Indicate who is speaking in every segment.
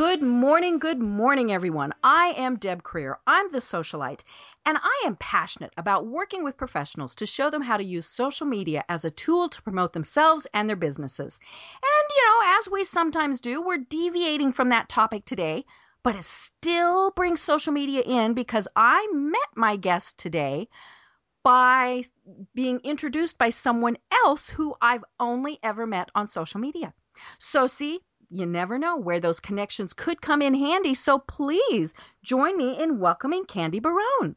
Speaker 1: Good morning, good morning, everyone. I am Deb Krier. I'm the socialite, and I am passionate about working with professionals to show them how to use social media as a tool to promote themselves and their businesses. And, you know, as we sometimes do, we're deviating from that topic today, but it still brings social media in because I met my guest today by being introduced by someone else who I've only ever met on social media. So, see, you never know where those connections could come in handy. So please join me in welcoming Candy Barone.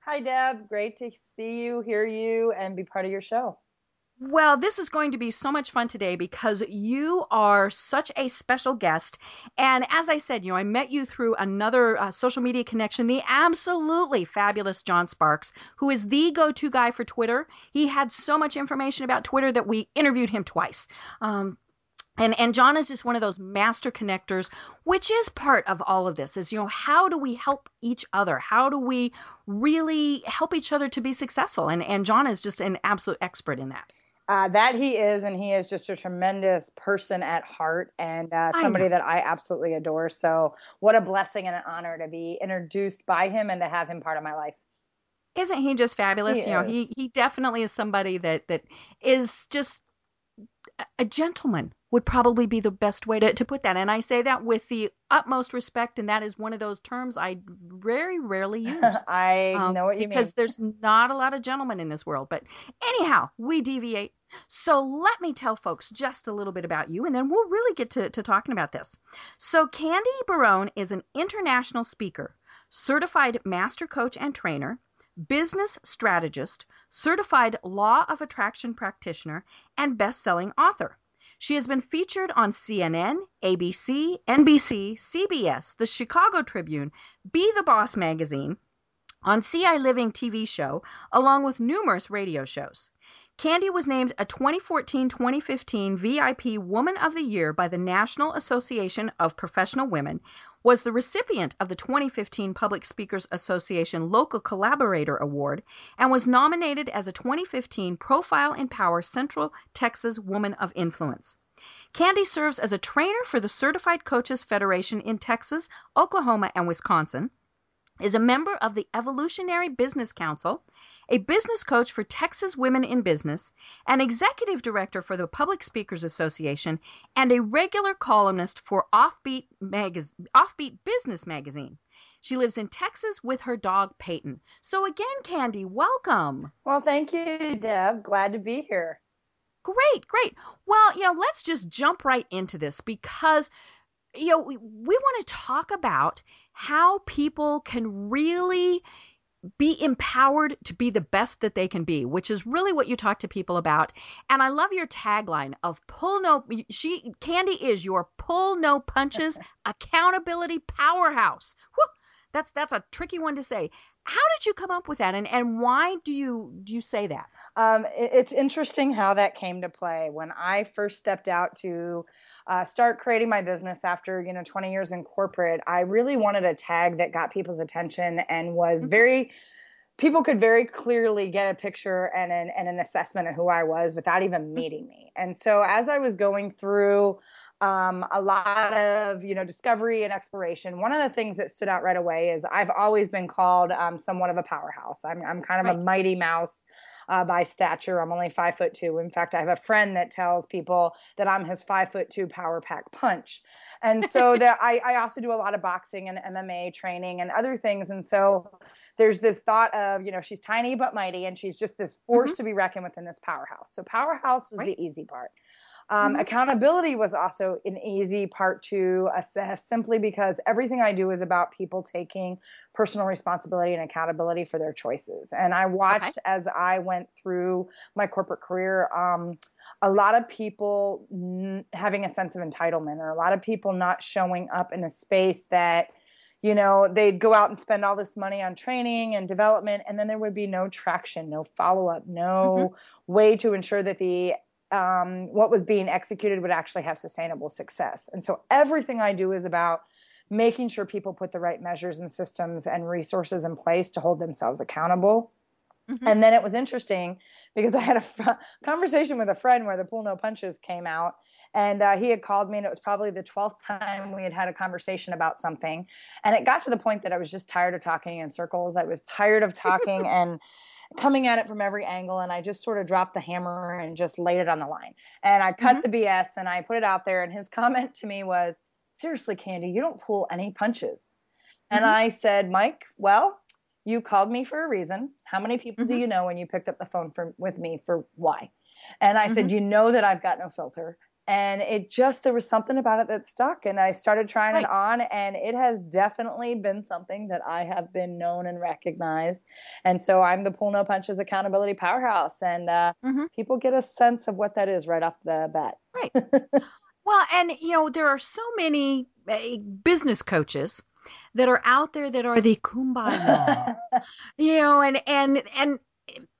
Speaker 2: Hi, Deb. Great to see you, hear you, and be part of your show.
Speaker 1: Well, this is going to be so much fun today because you are such a special guest. And as I said, you know, I met you through another uh, social media connection, the absolutely fabulous John Sparks, who is the go to guy for Twitter. He had so much information about Twitter that we interviewed him twice. Um, and and John is just one of those master connectors, which is part of all of this. Is you know how do we help each other? How do we really help each other to be successful? And and John is just an absolute expert in that.
Speaker 2: Uh, that he is, and he is just a tremendous person at heart and uh, somebody I that I absolutely adore. So, what a blessing and an honor to be introduced by him and to have him part of my life.
Speaker 1: Isn't he just fabulous? He you know, he he definitely is somebody that that is just a gentleman would probably be the best way to, to put that. And I say that with the utmost respect, and that is one of those terms I very rarely use.
Speaker 2: I um, know what you
Speaker 1: because mean. Because there's not a lot of gentlemen in this world. But anyhow, we deviate. So let me tell folks just a little bit about you, and then we'll really get to, to talking about this. So, Candy Barone is an international speaker, certified master coach and trainer, business strategist, certified law of attraction practitioner, and best selling author. She has been featured on CNN, ABC, NBC, CBS, the Chicago Tribune, Be the Boss magazine, on CI Living TV show, along with numerous radio shows. Candy was named a 2014 2015 VIP Woman of the Year by the National Association of Professional Women, was the recipient of the 2015 Public Speakers Association Local Collaborator Award, and was nominated as a 2015 Profile in Power Central Texas Woman of Influence. Candy serves as a trainer for the Certified Coaches Federation in Texas, Oklahoma, and Wisconsin, is a member of the Evolutionary Business Council, a business coach for Texas Women in Business, an executive director for the Public Speakers Association, and a regular columnist for Offbeat, Magaz- Offbeat Business Magazine. She lives in Texas with her dog Peyton. So, again, Candy, welcome.
Speaker 2: Well, thank you, Deb. Glad to be here.
Speaker 1: Great, great. Well, you know, let's just jump right into this because, you know, we, we want to talk about how people can really be empowered to be the best that they can be, which is really what you talk to people about. And I love your tagline of pull no she Candy is your pull no punches accountability powerhouse. Whew, that's that's a tricky one to say. How did you come up with that, and, and why do you do you say that?
Speaker 2: Um, it, it's interesting how that came to play when I first stepped out to uh, start creating my business after you know 20 years in corporate i really wanted a tag that got people's attention and was mm-hmm. very people could very clearly get a picture and an, and an assessment of who i was without even mm-hmm. meeting me and so as i was going through um, a lot of you know discovery and exploration one of the things that stood out right away is i've always been called um, somewhat of a powerhouse i'm, I'm kind of right. a mighty mouse uh, by stature. I'm only five foot two. In fact, I have a friend that tells people that I'm his five foot two power pack punch. And so that I, I also do a lot of boxing and MMA training and other things. And so there's this thought of, you know, she's tiny but mighty and she's just this force mm-hmm. to be reckoned with in this powerhouse. So powerhouse was right. the easy part. Um, mm-hmm. Accountability was also an easy part to assess simply because everything I do is about people taking personal responsibility and accountability for their choices. And I watched okay. as I went through my corporate career um, a lot of people n- having a sense of entitlement or a lot of people not showing up in a space that you know they'd go out and spend all this money on training and development and then there would be no traction no follow-up no mm-hmm. way to ensure that the um, what was being executed would actually have sustainable success and so everything i do is about making sure people put the right measures and systems and resources in place to hold themselves accountable Mm-hmm. And then it was interesting because I had a fr- conversation with a friend where the pull no punches came out, and uh, he had called me, and it was probably the twelfth time we had had a conversation about something, and it got to the point that I was just tired of talking in circles. I was tired of talking and coming at it from every angle, and I just sort of dropped the hammer and just laid it on the line, and I cut mm-hmm. the BS and I put it out there. And his comment to me was, "Seriously, Candy, you don't pull any punches." And mm-hmm. I said, Mike, well, you called me for a reason. How many people mm-hmm. do you know when you picked up the phone for, with me for why? And I mm-hmm. said, you know that I've got no filter. And it just, there was something about it that stuck. And I started trying right. it on, and it has definitely been something that I have been known and recognized. And so I'm the Pull No Punches accountability powerhouse. And uh, mm-hmm. people get a sense of what that is right off the bat.
Speaker 1: Right. well, and, you know, there are so many uh, business coaches that are out there that are the kumbaya, you know, and and and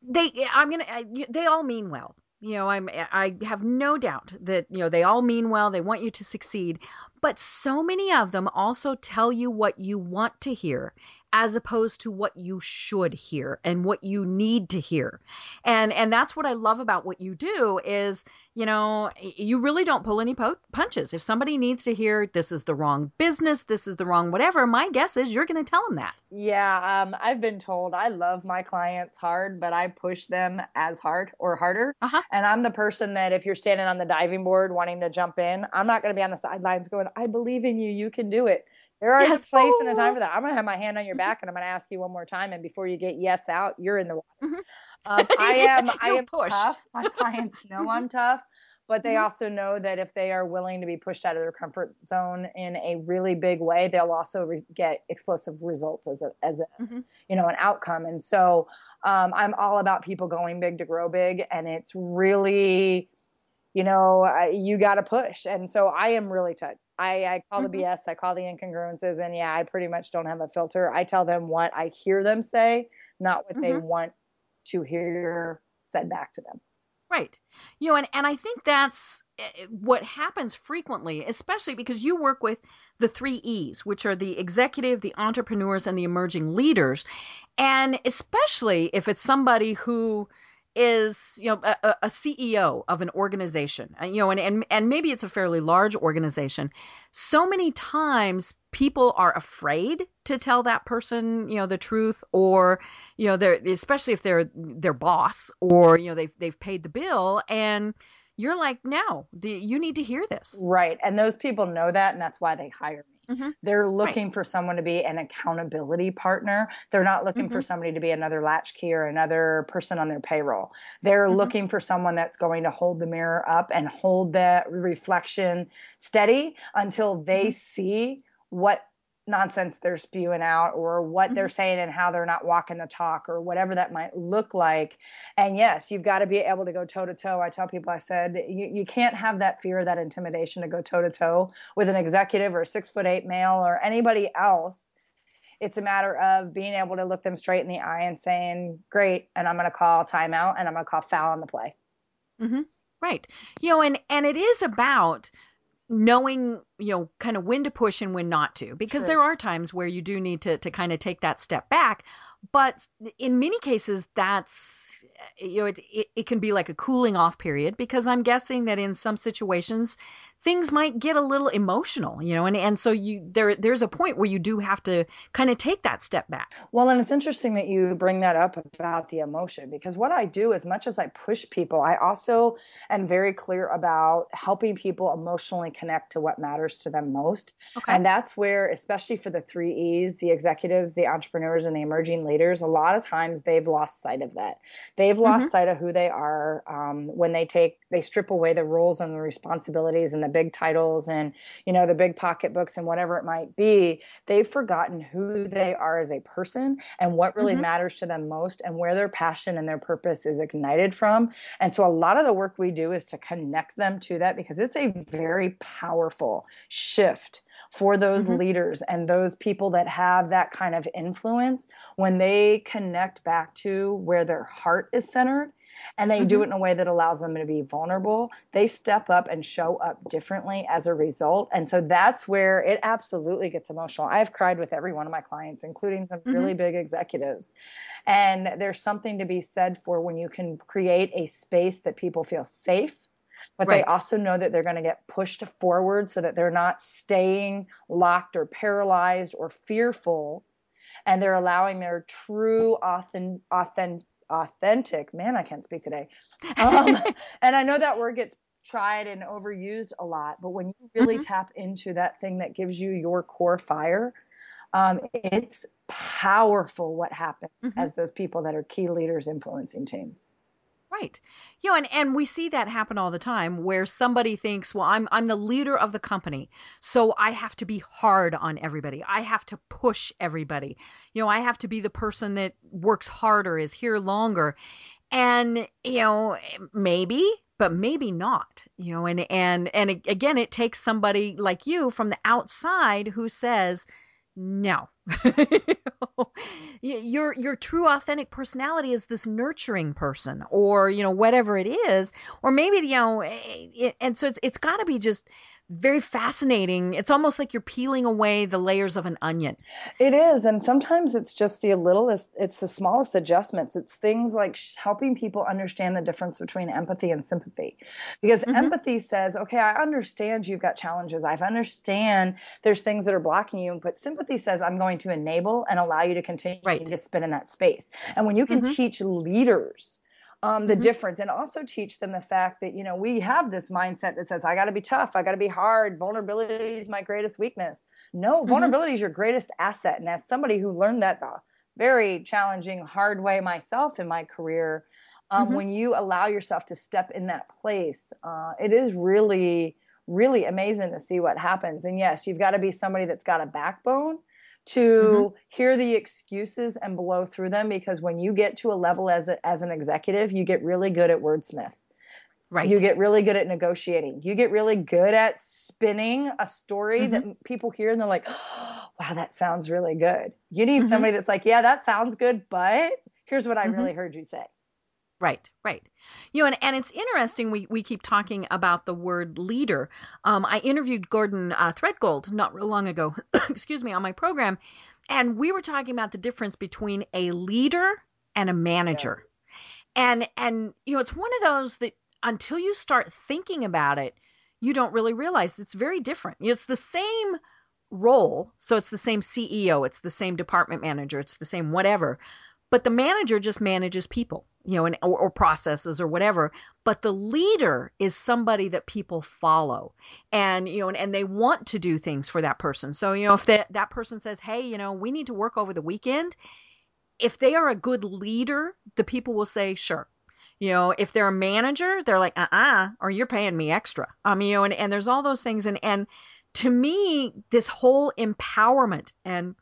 Speaker 1: they, I'm gonna, they all mean well. You know, I'm, I have no doubt that you know they all mean well. They want you to succeed, but so many of them also tell you what you want to hear as opposed to what you should hear and what you need to hear. And and that's what I love about what you do is, you know, you really don't pull any po- punches. If somebody needs to hear this is the wrong business, this is the wrong whatever, my guess is you're going to tell them that.
Speaker 2: Yeah, um, I've been told I love my clients hard, but I push them as hard or harder. Uh-huh. And I'm the person that if you're standing on the diving board wanting to jump in, I'm not going to be on the sidelines going, "I believe in you. You can do it." There is yes. a place and a time for that. I'm going to have my hand on your mm-hmm. back and I'm going to ask you one more time. And before you get yes out, you're in the water. Mm-hmm. Um, I am, I am pushed. tough. My clients know mm-hmm. I'm tough, but they mm-hmm. also know that if they are willing to be pushed out of their comfort zone in a really big way, they'll also re- get explosive results as a, as a, mm-hmm. you know, an outcome. And so um, I'm all about people going big to grow big. And it's really, you know, uh, you got to push. And so I am really touched I, I call mm-hmm. the BS, I call the incongruences, and yeah, I pretty much don't have a filter. I tell them what I hear them say, not what mm-hmm. they want to hear said back to them.
Speaker 1: Right. You know, and, and I think that's eh, what happens frequently, especially because you work with the three E's, which are the executive, the entrepreneurs, and the emerging leaders. And especially if it's somebody who, is you know a, a, CEO of an organization you know and, and and maybe it's a fairly large organization. So many times people are afraid to tell that person you know the truth or you know they're especially if they're their boss or you know they've they've paid the bill and you're like no you need to hear this.
Speaker 2: Right and those people know that and that's why they hire me Mm-hmm. They're looking right. for someone to be an accountability partner. They're not looking mm-hmm. for somebody to be another latchkey or another person on their payroll. They're mm-hmm. looking for someone that's going to hold the mirror up and hold that reflection steady until they mm-hmm. see what nonsense they're spewing out or what mm-hmm. they're saying and how they're not walking the talk or whatever that might look like. And yes, you've got to be able to go toe to toe. I tell people, I said, you, you can't have that fear, that intimidation to go toe to toe with an executive or a six foot eight male or anybody else. It's a matter of being able to look them straight in the eye and saying, great, and I'm going to call timeout and I'm going to call foul on the play.
Speaker 1: Mm-hmm. Right. You know, and, and it is about knowing you know kind of when to push and when not to because True. there are times where you do need to to kind of take that step back but in many cases that's you know it, it, it can be like a cooling off period because i'm guessing that in some situations things might get a little emotional, you know, and, and so you there there's a point where you do have to kind of take that step back.
Speaker 2: Well, and it's interesting that you bring that up about the emotion because what I do, as much as I push people, I also am very clear about helping people emotionally connect to what matters to them most. Okay. And that's where, especially for the three E's, the executives, the entrepreneurs, and the emerging leaders, a lot of times they've lost sight of that. They've lost mm-hmm. sight of who they are um, when they take they strip away the roles and the responsibilities and the big titles and you know the big pocketbooks and whatever it might be they've forgotten who they are as a person and what really mm-hmm. matters to them most and where their passion and their purpose is ignited from and so a lot of the work we do is to connect them to that because it's a very powerful shift for those mm-hmm. leaders and those people that have that kind of influence when they connect back to where their heart is centered and they mm-hmm. do it in a way that allows them to be vulnerable, they step up and show up differently as a result. And so that's where it absolutely gets emotional. I've cried with every one of my clients, including some mm-hmm. really big executives. And there's something to be said for when you can create a space that people feel safe but right. they also know that they're going to get pushed forward so that they're not staying locked or paralyzed or fearful and they're allowing their true authentic, authentic authentic man i can't speak today um, and i know that word gets tried and overused a lot but when you really mm-hmm. tap into that thing that gives you your core fire um, it's powerful what happens mm-hmm. as those people that are key leaders influencing teams
Speaker 1: Right. You know, and, and we see that happen all the time where somebody thinks, well, I'm I'm the leader of the company, so I have to be hard on everybody. I have to push everybody. You know, I have to be the person that works harder, is here longer. And, you know, maybe, but maybe not. You know, and and and again, it takes somebody like you from the outside who says, no. Your your true authentic personality is this nurturing person or you know whatever it is or maybe you know it, and so it's it's got to be just very fascinating. It's almost like you're peeling away the layers of an onion.
Speaker 2: It is, and sometimes it's just the littlest. It's the smallest adjustments. It's things like helping people understand the difference between empathy and sympathy, because mm-hmm. empathy says, "Okay, I understand you've got challenges. I understand there's things that are blocking you," but sympathy says, "I'm going to enable and allow you to continue right. to spin in that space." And when you can mm-hmm. teach leaders um, the mm-hmm. difference and also teach them the fact that you know we have this mindset that says i got to be tough i got to be hard vulnerability is my greatest weakness no mm-hmm. vulnerability is your greatest asset and as somebody who learned that the very challenging hard way myself in my career um, mm-hmm. when you allow yourself to step in that place uh, it is really really amazing to see what happens and yes you've got to be somebody that's got a backbone to mm-hmm. hear the excuses and blow through them because when you get to a level as a, as an executive, you get really good at wordsmith. Right. You get really good at negotiating. You get really good at spinning a story mm-hmm. that people hear and they're like, oh, "Wow, that sounds really good." You need mm-hmm. somebody that's like, "Yeah, that sounds good, but here's what I really mm-hmm. heard you say."
Speaker 1: Right, right. You know, and, and it's interesting. We, we keep talking about the word leader. Um, I interviewed Gordon uh, Tredgold not real long ago, excuse me, on my program, and we were talking about the difference between a leader and a manager. Yes. And and you know, it's one of those that until you start thinking about it, you don't really realize it's very different. It's the same role, so it's the same CEO, it's the same department manager, it's the same whatever, but the manager just manages people you know and, or, or, processes or whatever but the leader is somebody that people follow and you know and, and they want to do things for that person. So you know if that that person says hey you know we need to work over the weekend if they are a good leader the people will say sure. You know if they're a manager they're like uh-uh or you're paying me extra. Um you know and, and there's all those things. And and to me this whole empowerment and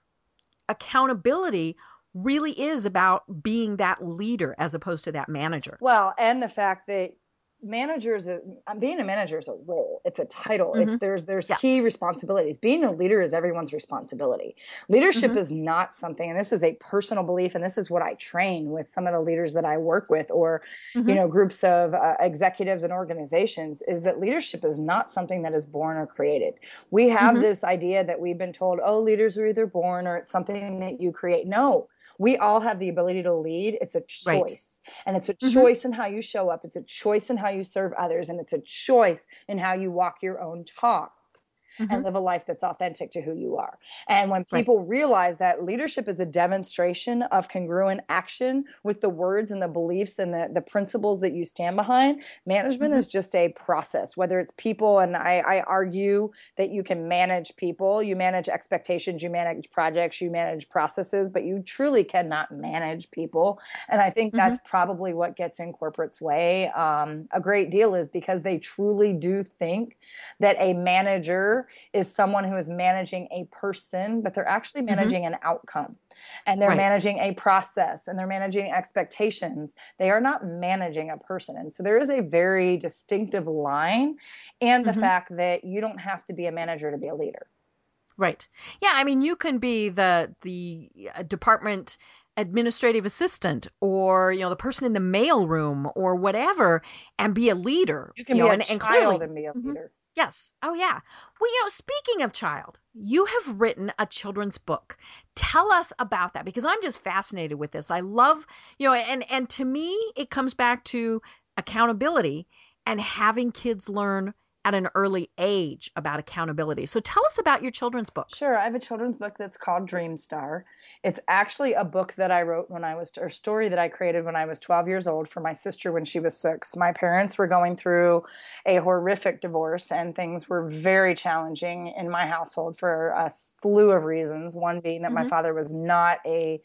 Speaker 1: accountability really is about being that leader as opposed to that manager.
Speaker 2: Well, and the fact that managers being a manager is a role it's a title mm-hmm. it's there's there's yes. key responsibilities being a leader is everyone's responsibility leadership mm-hmm. is not something and this is a personal belief and this is what i train with some of the leaders that i work with or mm-hmm. you know groups of uh, executives and organizations is that leadership is not something that is born or created we have mm-hmm. this idea that we've been told oh leaders are either born or it's something that you create no we all have the ability to lead. It's a choice. Right. And it's a mm-hmm. choice in how you show up. It's a choice in how you serve others. And it's a choice in how you walk your own talk. Mm-hmm. and live a life that's authentic to who you are. And when people right. realize that leadership is a demonstration of congruent action with the words and the beliefs and the, the principles that you stand behind, management mm-hmm. is just a process, whether it's people, and I, I argue that you can manage people, you manage expectations, you manage projects, you manage processes, but you truly cannot manage people. And I think mm-hmm. that's probably what gets in corporate's way um, a great deal is because they truly do think that a manager is someone who is managing a person, but they're actually mm-hmm. managing mm-hmm. an outcome and they're right. managing a process and they're managing expectations. They are not managing a person. And so there is a very distinctive line and the mm-hmm. fact that you don't have to be a manager to be a leader.
Speaker 1: Right. Yeah, I mean you can be the the uh, department administrative assistant or you know the person in the mail room or whatever and be a leader
Speaker 2: you can
Speaker 1: you
Speaker 2: be
Speaker 1: know,
Speaker 2: a and, and clearly, and be a mm-hmm.
Speaker 1: Yes. Oh, yeah. Well, you know, speaking of child, you have written a children's book. Tell us about that because I'm just fascinated with this. I love, you know, and and to me, it comes back to accountability and having kids learn at an early age about accountability. So tell us about your children's book.
Speaker 2: Sure. I have a children's book that's called Dream Star. It's actually a book that I wrote when I was, or story that I created when I was 12 years old for my sister when she was six. My parents were going through a horrific divorce and things were very challenging in my household for a slew of reasons. One being that mm-hmm. my father was not a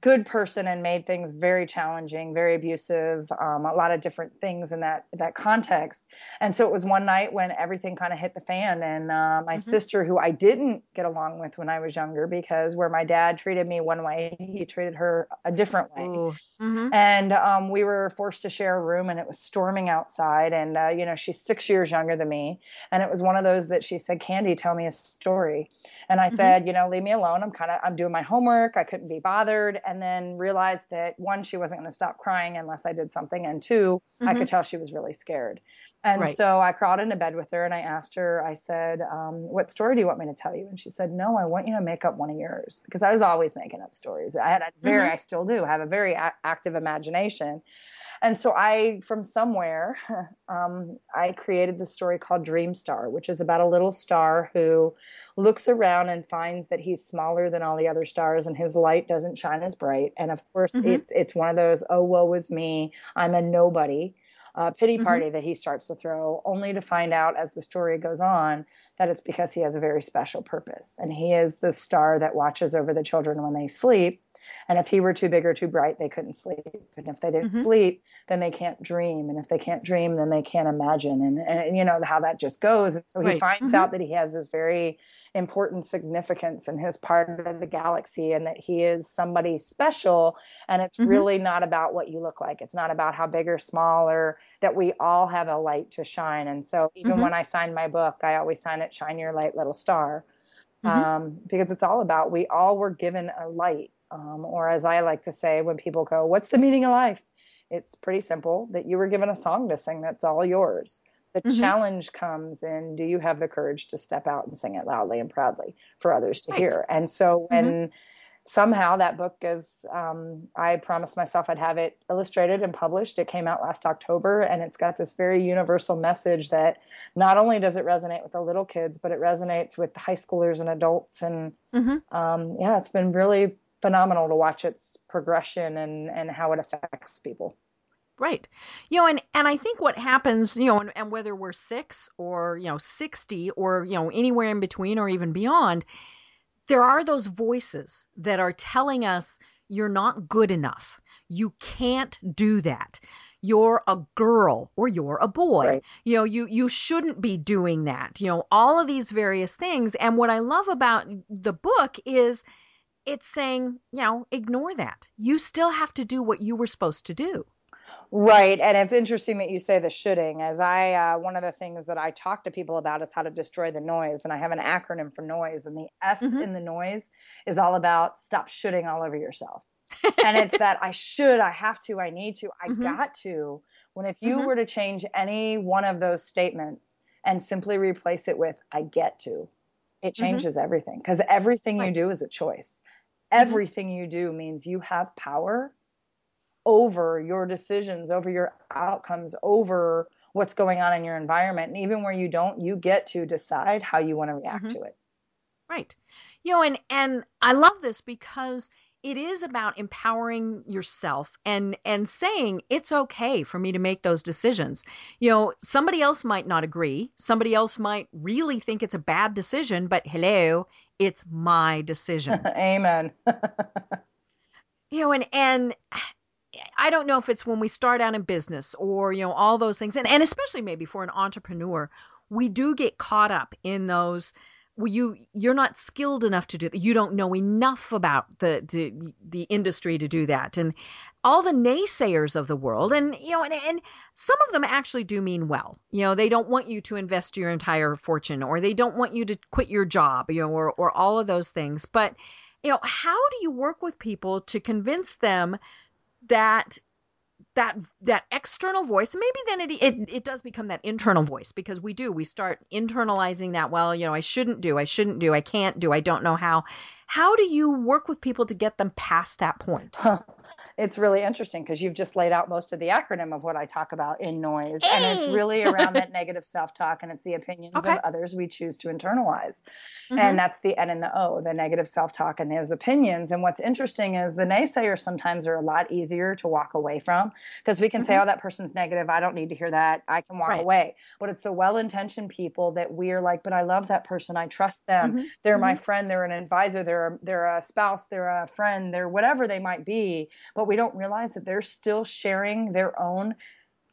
Speaker 2: good person and made things very challenging, very abusive, um, a lot of different things in that that context. And so it was one night when everything kind of hit the fan, and uh, my mm-hmm. sister, who I didn't get along with when I was younger, because where my dad treated me one way, he treated her a different way, mm-hmm. and um, we were forced to share a room, and it was storming outside, and uh, you know she's six years younger than me, and it was one of those that she said, "Candy, tell me a story," and I mm-hmm. said, "You know, leave me alone. I'm kind of I'm doing my homework. I couldn't be bothered." And then realized that one, she wasn't going to stop crying unless I did something, and 2 mm-hmm. I could mm-hmm. tell she was really scared. And right. so I crawled into bed with her and I asked her, I said, um, What story do you want me to tell you? And she said, No, I want you to make up one of yours because I was always making up stories. I had a very, mm-hmm. I still do have a very a- active imagination. And so I, from somewhere, um, I created the story called Dream Star, which is about a little star who looks around and finds that he's smaller than all the other stars and his light doesn't shine as bright. And of course, mm-hmm. it's it's one of those, oh woe is me, I'm a nobody. Uh, pity mm-hmm. party mm-hmm. that he starts to throw, only to find out as the story goes on that it's because he has a very special purpose. And he is the star that watches over the children when they sleep and if he were too big or too bright, they couldn't sleep. And if they didn't mm-hmm. sleep, then they can't dream. And if they can't dream, then they can't imagine. And, and you know how that just goes. And so he finds mm-hmm. out that he has this very important significance in his part of the galaxy and that he is somebody special. And it's mm-hmm. really not about what you look like. It's not about how big or small or that we all have a light to shine. And so even mm-hmm. when I sign my book, I always sign it Shine Your Light Little Star. Mm-hmm. Um, because it's all about we all were given a light um, or as I like to say when people go, What's the meaning of life? It's pretty simple that you were given a song to sing that's all yours. The mm-hmm. challenge comes in do you have the courage to step out and sing it loudly and proudly for others to right. hear? And so when mm-hmm. somehow that book is, um, I promised myself I'd have it illustrated and published. It came out last October and it's got this very universal message that not only does it resonate with the little kids, but it resonates with high schoolers and adults. And mm-hmm. um, yeah, it's been really phenomenal to watch its progression and and how it affects people.
Speaker 1: Right. You know and and i think what happens you know and, and whether we're six or you know 60 or you know anywhere in between or even beyond there are those voices that are telling us you're not good enough. You can't do that. You're a girl or you're a boy. Right. you know you you shouldn't be doing that. You know all of these various things. And what i love about the book is it's saying, you know, ignore that. You still have to do what you were supposed to do.
Speaker 2: Right. And it's interesting that you say the shoulding, as I, uh, one of the things that I talk to people about is how to destroy the noise. And I have an acronym for noise. And the S mm-hmm. in the noise is all about stop shooting all over yourself. and it's that I should, I have to, I need to, I mm-hmm. got to. When if you mm-hmm. were to change any one of those statements and simply replace it with I get to, it mm-hmm. changes everything because everything right. you do is a choice. Mm-hmm. everything you do means you have power over your decisions, over your outcomes, over what's going on in your environment. And even where you don't, you get to decide how you want to react mm-hmm. to it.
Speaker 1: Right. You know, and and I love this because it is about empowering yourself and and saying it's okay for me to make those decisions. You know, somebody else might not agree. Somebody else might really think it's a bad decision, but hello, it's my decision.
Speaker 2: Amen.
Speaker 1: you know, and and I don't know if it's when we start out in business or you know all those things, and and especially maybe for an entrepreneur, we do get caught up in those you you're not skilled enough to do that. You don't know enough about the the the industry to do that, and all the naysayers of the world, and you know, and, and some of them actually do mean well. You know, they don't want you to invest your entire fortune, or they don't want you to quit your job, you know, or or all of those things. But you know, how do you work with people to convince them that that that external voice maybe then it, it it does become that internal voice because we do we start internalizing that well you know i shouldn't do i shouldn't do i can't do i don't know how how do you work with people to get them past that point?
Speaker 2: It's really interesting because you've just laid out most of the acronym of what I talk about in noise. Hey! And it's really around that negative self talk and it's the opinions okay. of others we choose to internalize. Mm-hmm. And that's the N and the O, the negative self talk and those opinions. And what's interesting is the naysayers sometimes are a lot easier to walk away from because we can mm-hmm. say, oh, that person's negative. I don't need to hear that. I can walk right. away. But it's the well intentioned people that we're like, but I love that person. I trust them. Mm-hmm. They're my mm-hmm. friend. They're an advisor. They're they're they're a spouse, they're a friend, they're whatever they might be, but we don't realize that they're still sharing their own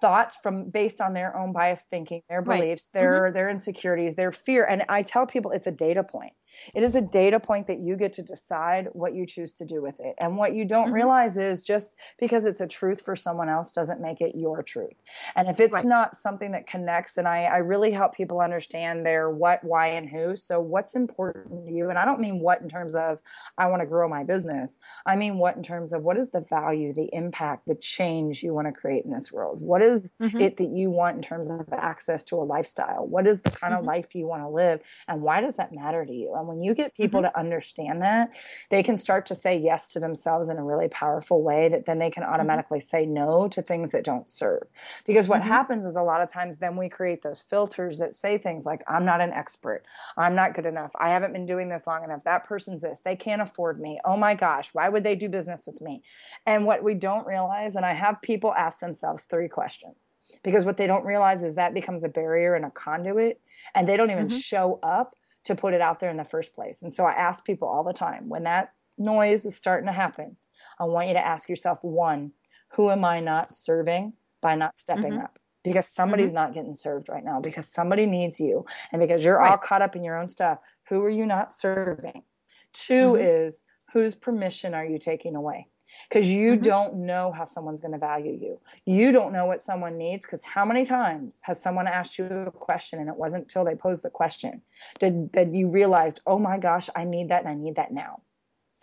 Speaker 2: thoughts from based on their own biased thinking, their beliefs, right. their mm-hmm. their insecurities, their fear. And I tell people it's a data point. It is a data point that you get to decide what you choose to do with it. And what you don't mm-hmm. realize is just because it's a truth for someone else doesn't make it your truth. And if it's right. not something that connects, and I, I really help people understand their what, why, and who. So, what's important to you? And I don't mean what in terms of I want to grow my business. I mean what in terms of what is the value, the impact, the change you want to create in this world? What is mm-hmm. it that you want in terms of access to a lifestyle? What is the kind mm-hmm. of life you want to live? And why does that matter to you? And when you get people mm-hmm. to understand that, they can start to say yes to themselves in a really powerful way that then they can mm-hmm. automatically mm-hmm. say no to things that don't serve. Because what mm-hmm. happens is a lot of times then we create those filters that say things like, I'm not an expert. I'm not good enough. I haven't been doing this long enough. That person's this. They can't afford me. Oh my gosh, why would they do business with me? And what we don't realize, and I have people ask themselves three questions because what they don't realize is that becomes a barrier and a conduit and they don't even mm-hmm. show up to put it out there in the first place. And so I ask people all the time when that noise is starting to happen, I want you to ask yourself one, who am I not serving by not stepping mm-hmm. up? Because somebody's mm-hmm. not getting served right now, because somebody needs you, and because you're right. all caught up in your own stuff. Who are you not serving? 2 mm-hmm. is whose permission are you taking away? Because you mm-hmm. don't know how someone's going to value you. You don't know what someone needs because how many times has someone asked you a question and it wasn't until they posed the question did that you realized, oh my gosh, I need that and I need that now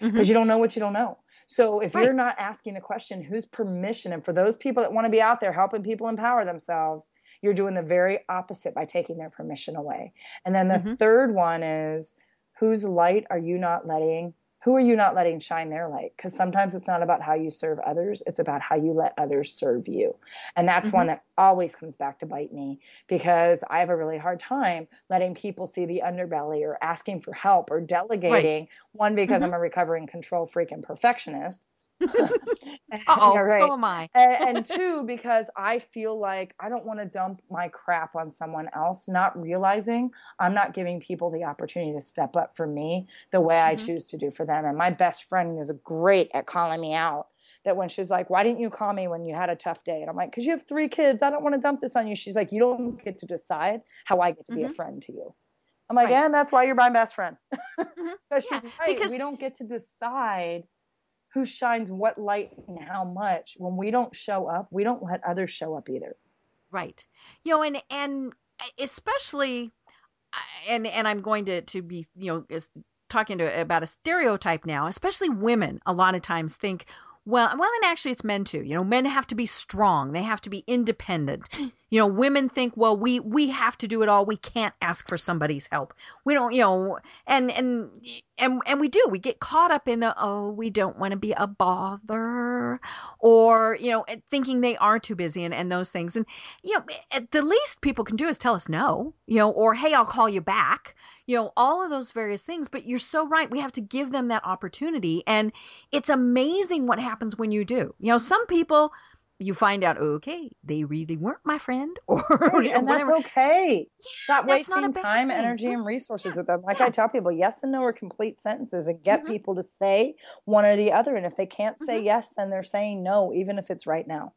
Speaker 2: because mm-hmm. you don't know what you don't know. So if right. you're not asking the question, whose permission? And for those people that want to be out there helping people empower themselves, you're doing the very opposite by taking their permission away. And then the mm-hmm. third one is whose light are you not letting who are you not letting shine their light? Because sometimes it's not about how you serve others, it's about how you let others serve you. And that's mm-hmm. one that always comes back to bite me because I have a really hard time letting people see the underbelly or asking for help or delegating. Right. One, because mm-hmm. I'm a recovering control freak and perfectionist.
Speaker 1: oh, right. so am I.
Speaker 2: and, and, two, because I feel like I don't want to dump my crap on someone else, not realizing I'm not giving people the opportunity to step up for me the way mm-hmm. I choose to do for them. And my best friend is great at calling me out. That when she's like, Why didn't you call me when you had a tough day? And I'm like, Because you have three kids. I don't want to dump this on you. She's like, You don't get to decide how I get to be mm-hmm. a friend to you. I'm like, right. And that's why you're my best friend. mm-hmm. she's yeah, right. Because we don't get to decide who shines what light and how much when we don't show up we don't let others show up either.
Speaker 1: Right. You know and and especially and and i'm going to to be you know is talking to about a stereotype now especially women a lot of times think well well and actually it's men too. You know men have to be strong. They have to be independent You know, women think, well, we we have to do it all. We can't ask for somebody's help. We don't, you know, and and and and we do. We get caught up in the oh, we don't want to be a bother, or you know, thinking they are too busy and and those things. And you know, at the least people can do is tell us no, you know, or hey, I'll call you back you know, all of those various things. But you're so right. We have to give them that opportunity. And it's amazing what happens when you do. You know, some people you find out, okay, they really weren't my friend, or
Speaker 2: right, and that's okay.
Speaker 1: Yeah,
Speaker 2: Stop
Speaker 1: that's
Speaker 2: wasting time,
Speaker 1: thing.
Speaker 2: energy, and resources
Speaker 1: Yeah.
Speaker 2: with them. Like
Speaker 1: Yeah.
Speaker 2: I tell people, yes and no are complete sentences, and get
Speaker 1: Mhm.
Speaker 2: people to say one or the other. And if they can't say
Speaker 1: Mhm.
Speaker 2: yes, then they're saying no, even if it's right now.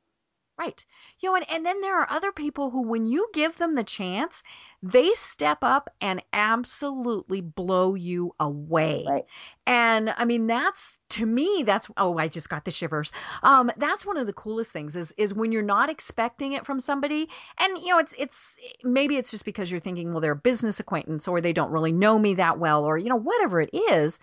Speaker 1: Right. You know, and, and then there are other people who, when you give them the chance, they step up and absolutely blow you away.
Speaker 2: Right.
Speaker 1: And I mean, that's to me, that's oh, I just got the shivers. Um, that's one of the coolest things is is when you're not expecting it from somebody, and you know, it's it's maybe it's just because you're thinking, well, they're a business acquaintance or they don't really know me that well, or you know, whatever it is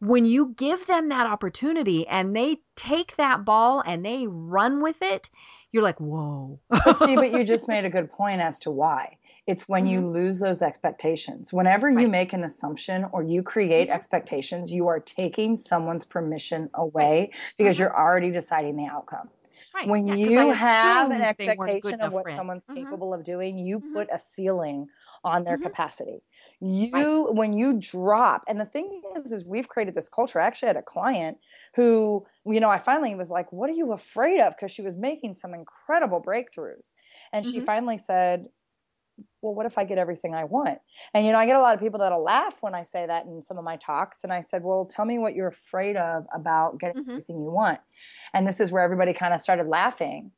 Speaker 1: when you give them that opportunity and they take that ball and they run with it, you're like, whoa.
Speaker 2: But see, but you just made a good point as to why. It's when you lose those expectations. Whenever you
Speaker 1: Mm-hmm.
Speaker 2: Make an assumption or you create
Speaker 1: Mhm.
Speaker 2: expectations, you are taking someone's permission away because
Speaker 1: Mhm.
Speaker 2: you're already deciding the outcome.
Speaker 1: right.
Speaker 2: when
Speaker 1: Yeah,
Speaker 2: you have an
Speaker 1: assumed they weren't a good
Speaker 2: expectation of what
Speaker 1: friend.
Speaker 2: someone's
Speaker 1: Mhm.
Speaker 2: capable of doing, you
Speaker 1: Mhm.
Speaker 2: put a ceiling on their
Speaker 1: Mhm.
Speaker 2: capacity. You when you drop, and the thing is, is we've created this culture. I actually had a client who, you know, I finally was like, "What are you afraid of?" Because she was making some incredible breakthroughs, and she
Speaker 1: Mhm.
Speaker 2: finally said, well, what if I get everything I want? And you know, I get a lot of people that'll laugh when I say that in some of my talks. And I said, well, tell me what you're afraid of about getting
Speaker 1: Mhm.
Speaker 2: everything you want. And this is where everybody kind of started laughing.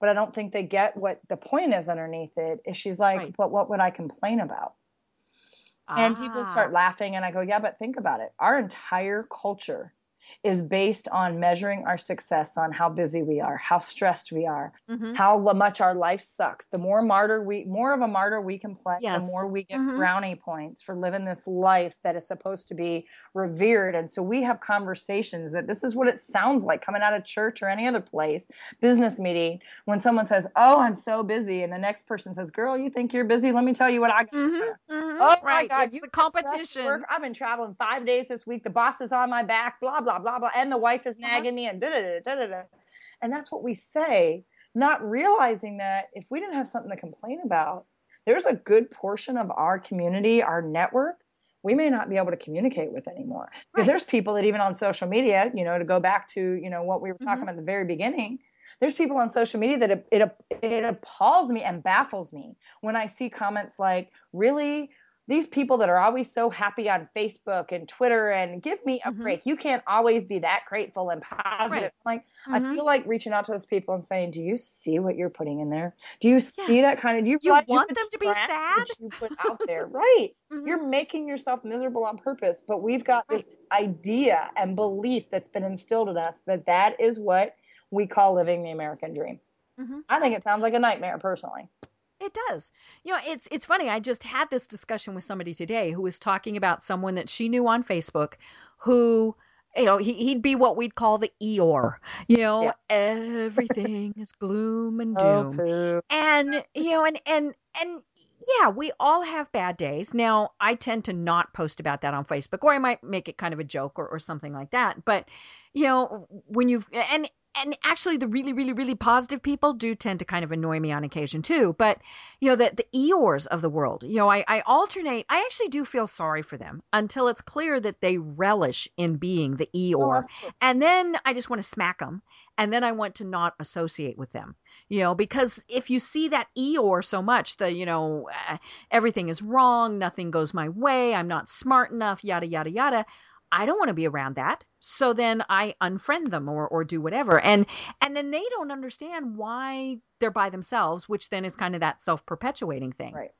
Speaker 2: But I don't think they get what the point is underneath it. Is she's like,
Speaker 1: Right.
Speaker 2: but what would I complain about? And people start
Speaker 1: Ah.
Speaker 2: laughing, and I go, yeah, but think about it. Our entire culture is based on measuring our success on how busy we are, how stressed we are,
Speaker 1: Mhm.
Speaker 2: how much our life sucks. The more martyr we, more of a martyr we can play,
Speaker 1: Yes.
Speaker 2: the more we get
Speaker 1: Mhm.
Speaker 2: brownie points for living this life that is supposed to be revered. And so we have conversations that this is what it sounds like coming out of church or any other place, business meeting, when someone says, "Oh, I'm so busy," and the next person says, "Girl, you think you're busy? Let me tell you what I got."
Speaker 1: Mhm. Mhm.
Speaker 2: Oh my. God!
Speaker 1: It's
Speaker 2: you
Speaker 1: the competition.
Speaker 2: Work. I've been traveling five days this week. The boss is on my back. Blah blah blah blah, and the wife is
Speaker 1: Uh-huh.
Speaker 2: nagging me, and da da da da da. And that's what we say, not realizing that if we didn't have something to complain about, there's a good portion of our community, our network, we may not be able to communicate with anymore. Because
Speaker 1: Right.
Speaker 2: there's people that even on social media, you know, to go back to you know what we were talking
Speaker 1: Mhm.
Speaker 2: about at the very beginning. There's people on social media that it, it it appalls me and baffles me when I see comments like, "Really, these people that are always so happy on Facebook and Twitter and give me a
Speaker 1: Mhm.
Speaker 2: break. You can't always be that grateful and positive." Like I
Speaker 1: Mhm.
Speaker 2: feel like reaching out to those people and saying, "Do you see what you're putting in there? Do you see that kind of? Do you,
Speaker 1: You want them to be sad?
Speaker 2: you put out there, right?
Speaker 1: Mhm.
Speaker 2: You're making yourself miserable on purpose. But we've got this idea and belief that's been instilled in us that that is what we call living the American dream.
Speaker 1: Mhm.
Speaker 2: I think it sounds like a nightmare, personally.
Speaker 1: It does. You know, it's it's funny. I just had this discussion with somebody today who was talking about someone that she knew on Facebook who you know, he, he'd be what we'd call the Eeyore. You know,
Speaker 2: Yeah.
Speaker 1: everything is gloom and
Speaker 2: Oh,
Speaker 1: doom.
Speaker 2: poo.
Speaker 1: and you know and and and yeah we all have bad days now i tend to not post about that on facebook or i might make it kind of a joke or, or something like that but you know when you've and and actually the really really really positive people do tend to kind of annoy me on occasion too but you know the the eeyores of the world you know i i alternate i actually do feel sorry for them until it's clear that they relish in being the
Speaker 2: Oh,
Speaker 1: eeyore
Speaker 2: absolutely.
Speaker 1: and then I just want to smack them, and then I want to not associate with them. You know, because if you see that Eeyore so much, the you know uh, everything is wrong, nothing goes my way, I'm not smart enough, yada yada yada. I don't want to be around that. So then I unfriend them or or do whatever. And and then they don't understand why they're by themselves, which then is kind of that self-perpetuating thing.
Speaker 2: Right.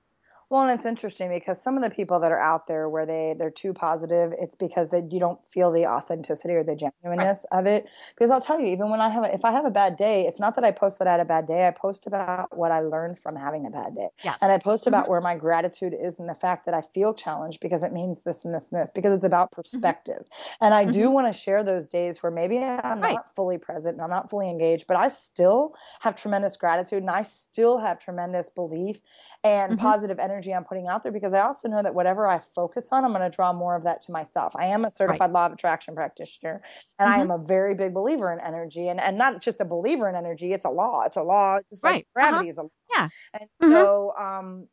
Speaker 2: Well, and it's interesting because some of the people that are out there where they they're too positive, it's because that you don't feel the authenticity or the genuineness right. of it. Because I'll tell you, even when I have a, if I have a bad day, it's not that I post that I had a bad day. I post about what I learned from having a bad day,
Speaker 1: yes.
Speaker 2: and I post about mm-hmm. where my gratitude is and the fact that I feel challenged because it means this and this and this because it's about mm-hmm. perspective. Mm-hmm. And I mm-hmm. do want to share those days where maybe I'm right. not fully present and I'm not fully engaged, but I still have tremendous gratitude and I still have tremendous belief and mm-hmm. positive energy I'm putting out there because I also know that whatever I focus on, I'm going to draw more of that to myself. I am a certified right. law of attraction practitioner and mm-hmm. I am a very big believer in energy and, and not just a believer in energy, it's a law. It's a law. It's right. like uh-huh. gravity uh-huh. is a law.
Speaker 1: Yeah.
Speaker 2: And mm-hmm. so, um,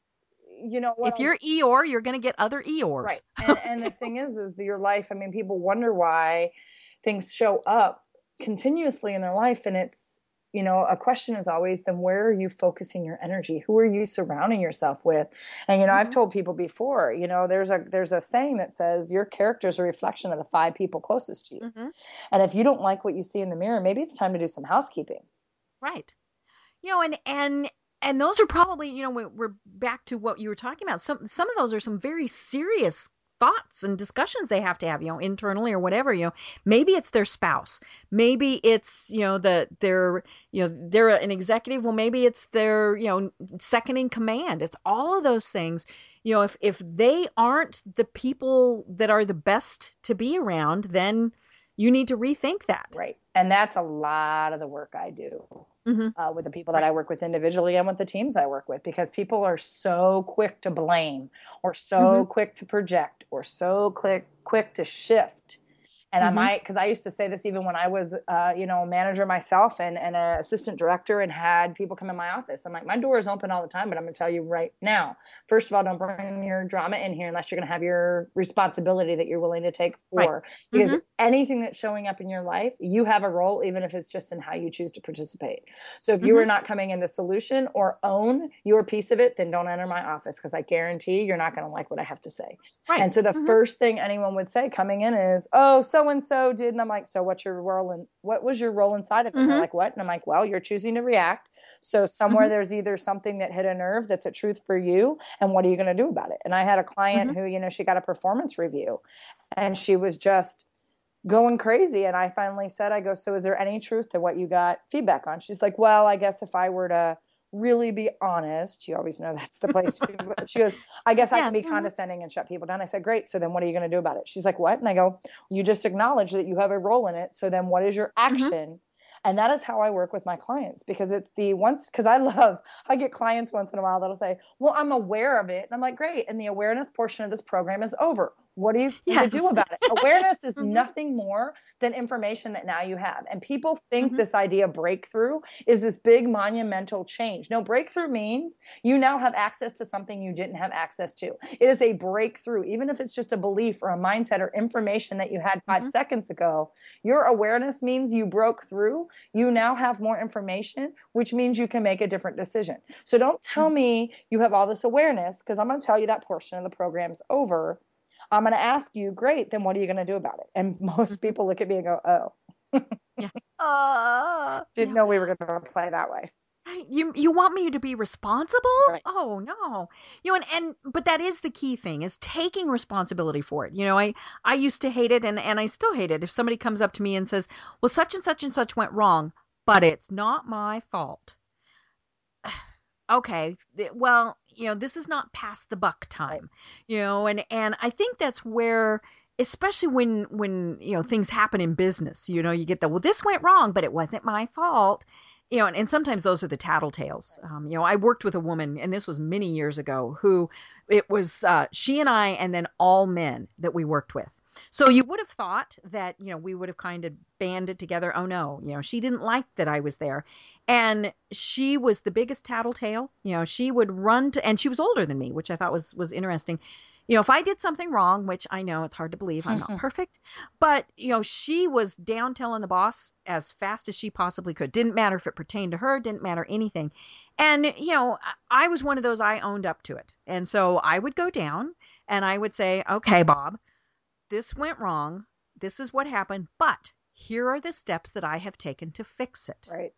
Speaker 2: you know,
Speaker 1: well, if you're Eeyore, you're going to get other Eeyores.
Speaker 2: Right. And, and the thing is, is your life. I mean, people wonder why things show up continuously in their life, and it's you know, a question is always then where are you focusing your energy? Who are you surrounding yourself with? And you know, mm-hmm. I've told people before, you know, there's a there's a saying that says your character is a reflection of the five people closest to you. Mm-hmm. And if you don't like what you see in the mirror, maybe it's time to do some housekeeping.
Speaker 1: Right. You know, and and and those are probably, you know, we're back to what you were talking about. Some some of those are some very serious thoughts and discussions they have to have, you know, internally or whatever, you know. Maybe it's their spouse. Maybe it's, you know, the they're, you know, they're an executive. Well, maybe it's their, you know, second in command. It's all of those things. You know, if if they aren't the people that are the best to be around, then you need to rethink that.
Speaker 2: Right. And that's a lot of the work I do mm-hmm. uh, with the people that I work with individually and with the teams I work with because people are so quick to blame or so mm-hmm. quick to project or so quick quick to shift and mm-hmm. I might, because I used to say this even when I was, uh, you know, manager myself and, and an assistant director and had people come in my office. I'm like, my door is open all the time, but I'm going to tell you right now. First of all, don't bring your drama in here unless you're going to have your responsibility that you're willing to take for. Right. Because mm-hmm. anything that's showing up in your life, you have a role, even if it's just in how you choose to participate. So if mm-hmm. you are not coming in the solution or own your piece of it, then don't enter my office because I guarantee you're not going to like what I have to say. Right. And so the mm-hmm. first thing anyone would say coming in is, oh, so and so did. And I'm like, so what's your role in what was your role inside of it? Mm-hmm. they're like, what? And I'm like, well, you're choosing to react. So somewhere mm-hmm. there's either something that hit a nerve that's a truth for you, and what are you going to do about it? And I had a client mm-hmm. who, you know, she got a performance review, and she was just going crazy. And I finally said, I go, so is there any truth to what you got feedback on? She's like, well, I guess if I were to really be honest. You always know that's the place to She goes, I guess I can be mm-hmm. condescending and shut people down. I said, Great. So then what are you going to do about it? She's like, What? And I go, You just acknowledge that you have a role in it. So then what is your mm-hmm. action? Mm-hmm. And that is how I work with my clients because it's the once, because I love, I get clients once in a while that'll say, Well, I'm aware of it. And I'm like, Great. And the awareness portion of this program is over. What do you yes. do about it? Awareness is mm-hmm. nothing more than information that now you have. And people think mm-hmm. this idea breakthrough is this big monumental change. No, breakthrough means you now have access to something you didn't have access to. It is a breakthrough, even if it's just a belief or a mindset or information that you had 5 mm-hmm. seconds ago. Your awareness means you broke through. You now have more information, which means you can make a different decision. So don't tell mm-hmm. me you have all this awareness because I'm going to tell you that portion of the program is over I'm going to ask you, great, then what are you going to do about it? And most mm-hmm. people look at me and go, oh.
Speaker 1: yeah. Uh,
Speaker 2: Didn't yeah. know we were going to play that way.
Speaker 1: You you want me to be responsible?
Speaker 2: Right.
Speaker 1: Oh no. You know, and, and but that is the key thing is taking responsibility for it. You know, I I used to hate it and and I still hate it if somebody comes up to me and says, "Well, such and such and such went wrong, but it's not my fault." okay, well, you know, this is not past the buck time, you know, and and I think that's where especially when when you know things happen in business you know you get the well this went wrong but it wasn't my fault you know and, and sometimes those are the tattletales. Um, you know i worked with a woman and this was many years ago who it was uh, she and i and then all men that we worked with. So you would have thought that you know we would have kind of banded together oh no you know she didn't like that i was there. And she was the biggest tattletale. You know she would run to and she was older than me which i thought was was interesting you know if i did something wrong which i know it's hard to believe i'm not mm-hmm. perfect but you know she was down telling the boss as fast as she possibly could. Didn't matter if it pertained to her didn't matter anything. And you know i was one of those i owned up to it. And so i would go down and i would say okay bob this went wrong. This is what happened but here are the steps that i have taken to fix it.
Speaker 2: Right.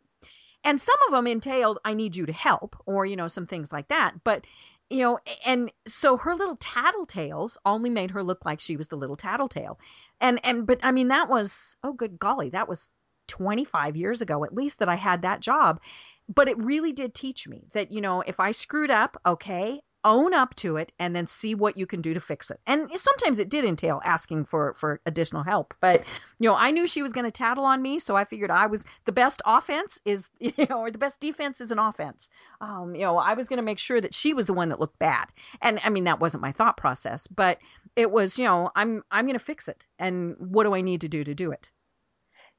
Speaker 1: And some of them entailed i need you to help or you know some things like that. But you know, and so her little tattletales only made her look like she was the little tattletale. And and but I mean that was oh good golly, that was 25 years ago at least that I had that job. But it really did teach me that, you know, if I screwed up, okay, own up to it and then see what you can do to fix it. And sometimes it did entail asking for for additional help. But you know, I knew she was going to tattle on me, so I figured I was the best offense is you know, or the best defense is an offense. Um, you know, I was going to make sure that she was the one that looked bad. And I mean, that wasn't my thought process, but it was, you know, I'm I'm going to fix it. And what do I need to do to do it?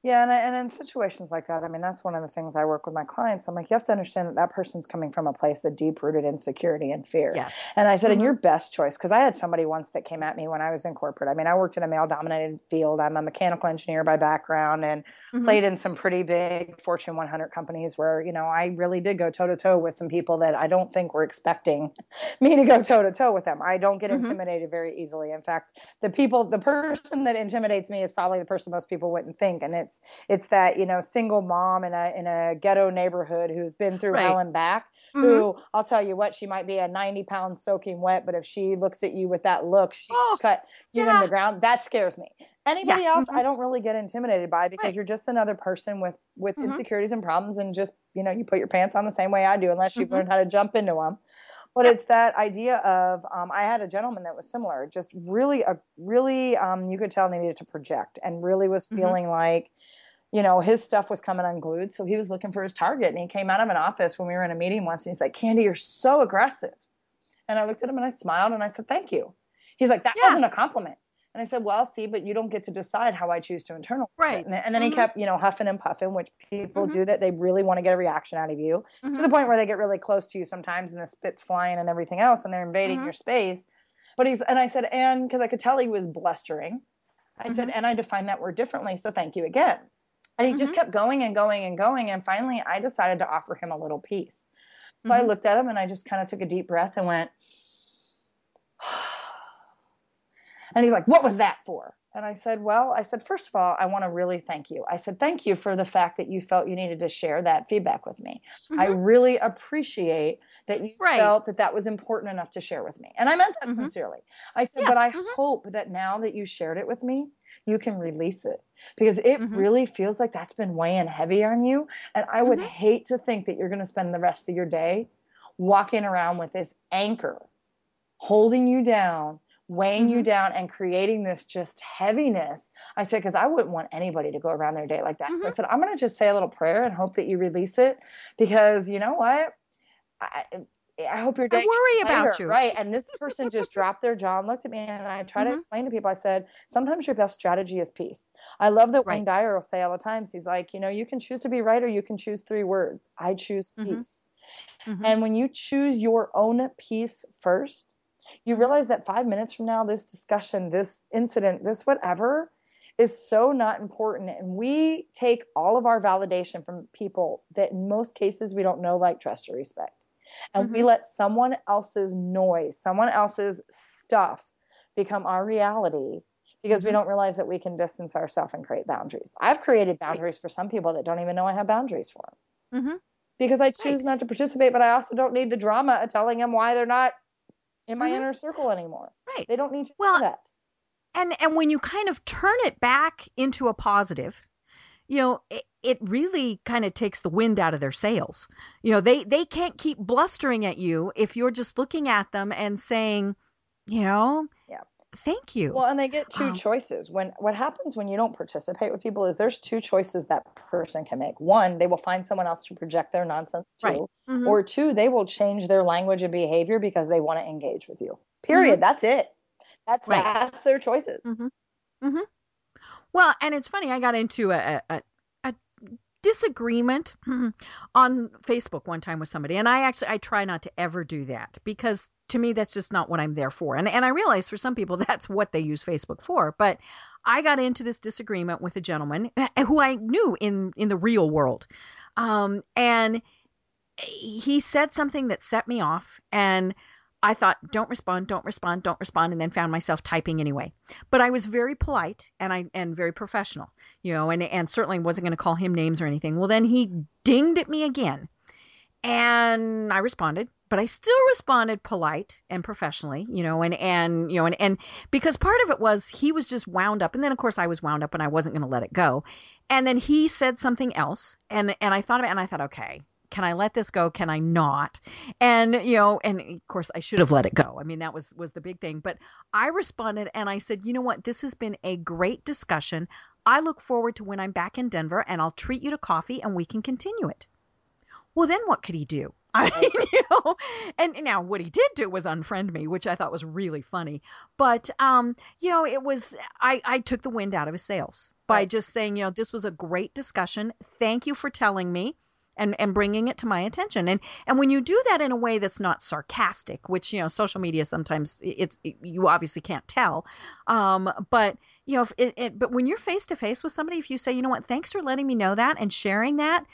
Speaker 2: Yeah, and, and in situations like that, I mean, that's one of the things I work with my clients. I'm like, you have to understand that that person's coming from a place of deep rooted insecurity and fear.
Speaker 1: Yes.
Speaker 2: And I said, mm-hmm. and your best choice, because I had somebody once that came at me when I was in corporate. I mean, I worked in a male dominated field. I'm a mechanical engineer by background and mm-hmm. played in some pretty big Fortune 100 companies where, you know, I really did go toe to toe with some people that I don't think were expecting me to go toe to toe with them. I don't get mm-hmm. intimidated very easily. In fact, the people, the person that intimidates me is probably the person most people wouldn't think. And it it's it's that you know single mom in a in a ghetto neighborhood who's been through right. hell and back. Mm-hmm. Who I'll tell you what, she might be a 90 pound soaking wet, but if she looks at you with that look, she oh, cut you yeah. in the ground. That scares me. Anybody yeah. else, mm-hmm. I don't really get intimidated by because right. you're just another person with with mm-hmm. insecurities and problems, and just you know you put your pants on the same way I do, unless you've mm-hmm. learned how to jump into them but it's that idea of um, i had a gentleman that was similar just really a really um, you could tell they needed to project and really was mm-hmm. feeling mm-hmm. like you know his stuff was coming unglued so he was looking for his target and he came out of an office when we were in a meeting once and he's like candy you're so aggressive and i looked at him and i smiled and i said thank you he's like that yeah. wasn't a compliment and I said, well, see, but you don't get to decide how I choose to internalize
Speaker 1: right.
Speaker 2: it. And, and then mm-hmm. he kept, you know, huffing and puffing, which people mm-hmm. do that they really want to get a reaction out of you mm-hmm. to the point where they get really close to you sometimes and the spit's flying and everything else and they're invading mm-hmm. your space. But he's, and I said, and because I could tell he was blustering, I said, mm-hmm. and I define that word differently. So thank you again. And he just mm-hmm. kept going and going and going. And finally, I decided to offer him a little piece. So I looked at him and I just kind of took a deep breath and went, And he's like, What was that for? And I said, Well, I said, first of all, I want to really thank you. I said, Thank you for the fact that you felt you needed to share that feedback with me. Mm-hmm. I really appreciate that you right. felt that that was important enough to share with me. And I meant that mm-hmm. sincerely. I said, yes. But I mm-hmm. hope that now that you shared it with me, you can release it because it mm-hmm. really feels like that's been weighing heavy on you. And I would mm-hmm. hate to think that you're going to spend the rest of your day walking around with this anchor holding you down weighing mm-hmm. you down and creating this just heaviness. I said, because I wouldn't want anybody to go around their day like that. Mm-hmm. So I mm-hmm. said, I'm going to just say a little prayer and hope that you release it because you know what? I, I hope your day.
Speaker 1: I worry about you.
Speaker 2: Right. And this person just dropped their jaw and looked at me. And I try mm-hmm. to explain to people, I said, sometimes your best strategy is peace. I love that right. Wayne Dyer will say all the times, he's like, you know, you can choose to be right or you can choose three words. I choose mm-hmm. peace. Mm-hmm. And when you choose your own peace first, you realize that five minutes from now, this discussion, this incident, this whatever is so not important. And we take all of our validation from people that in most cases we don't know, like trust or respect. And mm-hmm. we let someone else's noise, someone else's stuff become our reality because we mm-hmm. don't realize that we can distance ourselves and create boundaries. I've created boundaries for some people that don't even know I have boundaries for them. Mm-hmm. Because I choose right. not to participate, but I also don't need the drama of telling them why they're not in my mm-hmm. inner circle anymore.
Speaker 1: Right.
Speaker 2: They don't need to
Speaker 1: well,
Speaker 2: do that.
Speaker 1: And and when you kind of turn it back into a positive, you know, it, it really kind of takes the wind out of their sails. You know, they they can't keep blustering at you if you're just looking at them and saying, you know. Thank you.
Speaker 2: Well, and they get two um, choices. When what happens when you don't participate with people is there's two choices that person can make. One, they will find someone else to project their nonsense to, right. mm-hmm. or two, they will change their language and behavior because they want to engage with you. Period. Mm-hmm. That's it. That's right. that's their choices.
Speaker 1: Mm-hmm. mm-hmm. Well, and it's funny. I got into a, a, a disagreement on Facebook one time with somebody, and I actually I try not to ever do that because to me that's just not what I'm there for. And and I realize for some people that's what they use Facebook for. But I got into this disagreement with a gentleman who I knew in in the real world, um, and he said something that set me off, and I thought, don't respond, don't respond, don't respond, and then found myself typing anyway. But I was very polite and I and very professional, you know, and and certainly wasn't going to call him names or anything. Well, then he dinged at me again, and I responded but I still responded polite and professionally, you know, and and you know, and and because part of it was he was just wound up, and then of course I was wound up, and I wasn't going to let it go, and then he said something else, and and I thought about, it, and I thought, okay, can I let this go? Can I not? And you know, and of course I should have let it go. I mean, that was was the big thing. But I responded and I said, you know what? This has been a great discussion. I look forward to when I'm back in Denver, and I'll treat you to coffee, and we can continue it. Well, then what could he do? I mean, you know, and now what he did do was unfriend me, which I thought was really funny. But um, you know, it was I I took the wind out of his sails by just saying, you know, this was a great discussion. Thank you for telling me and and bringing it to my attention. And and when you do that in a way that's not sarcastic, which you know, social media sometimes it's it, you obviously can't tell. Um, but you know, if it, it but when you're face to face with somebody, if you say, you know what, thanks for letting me know that and sharing that,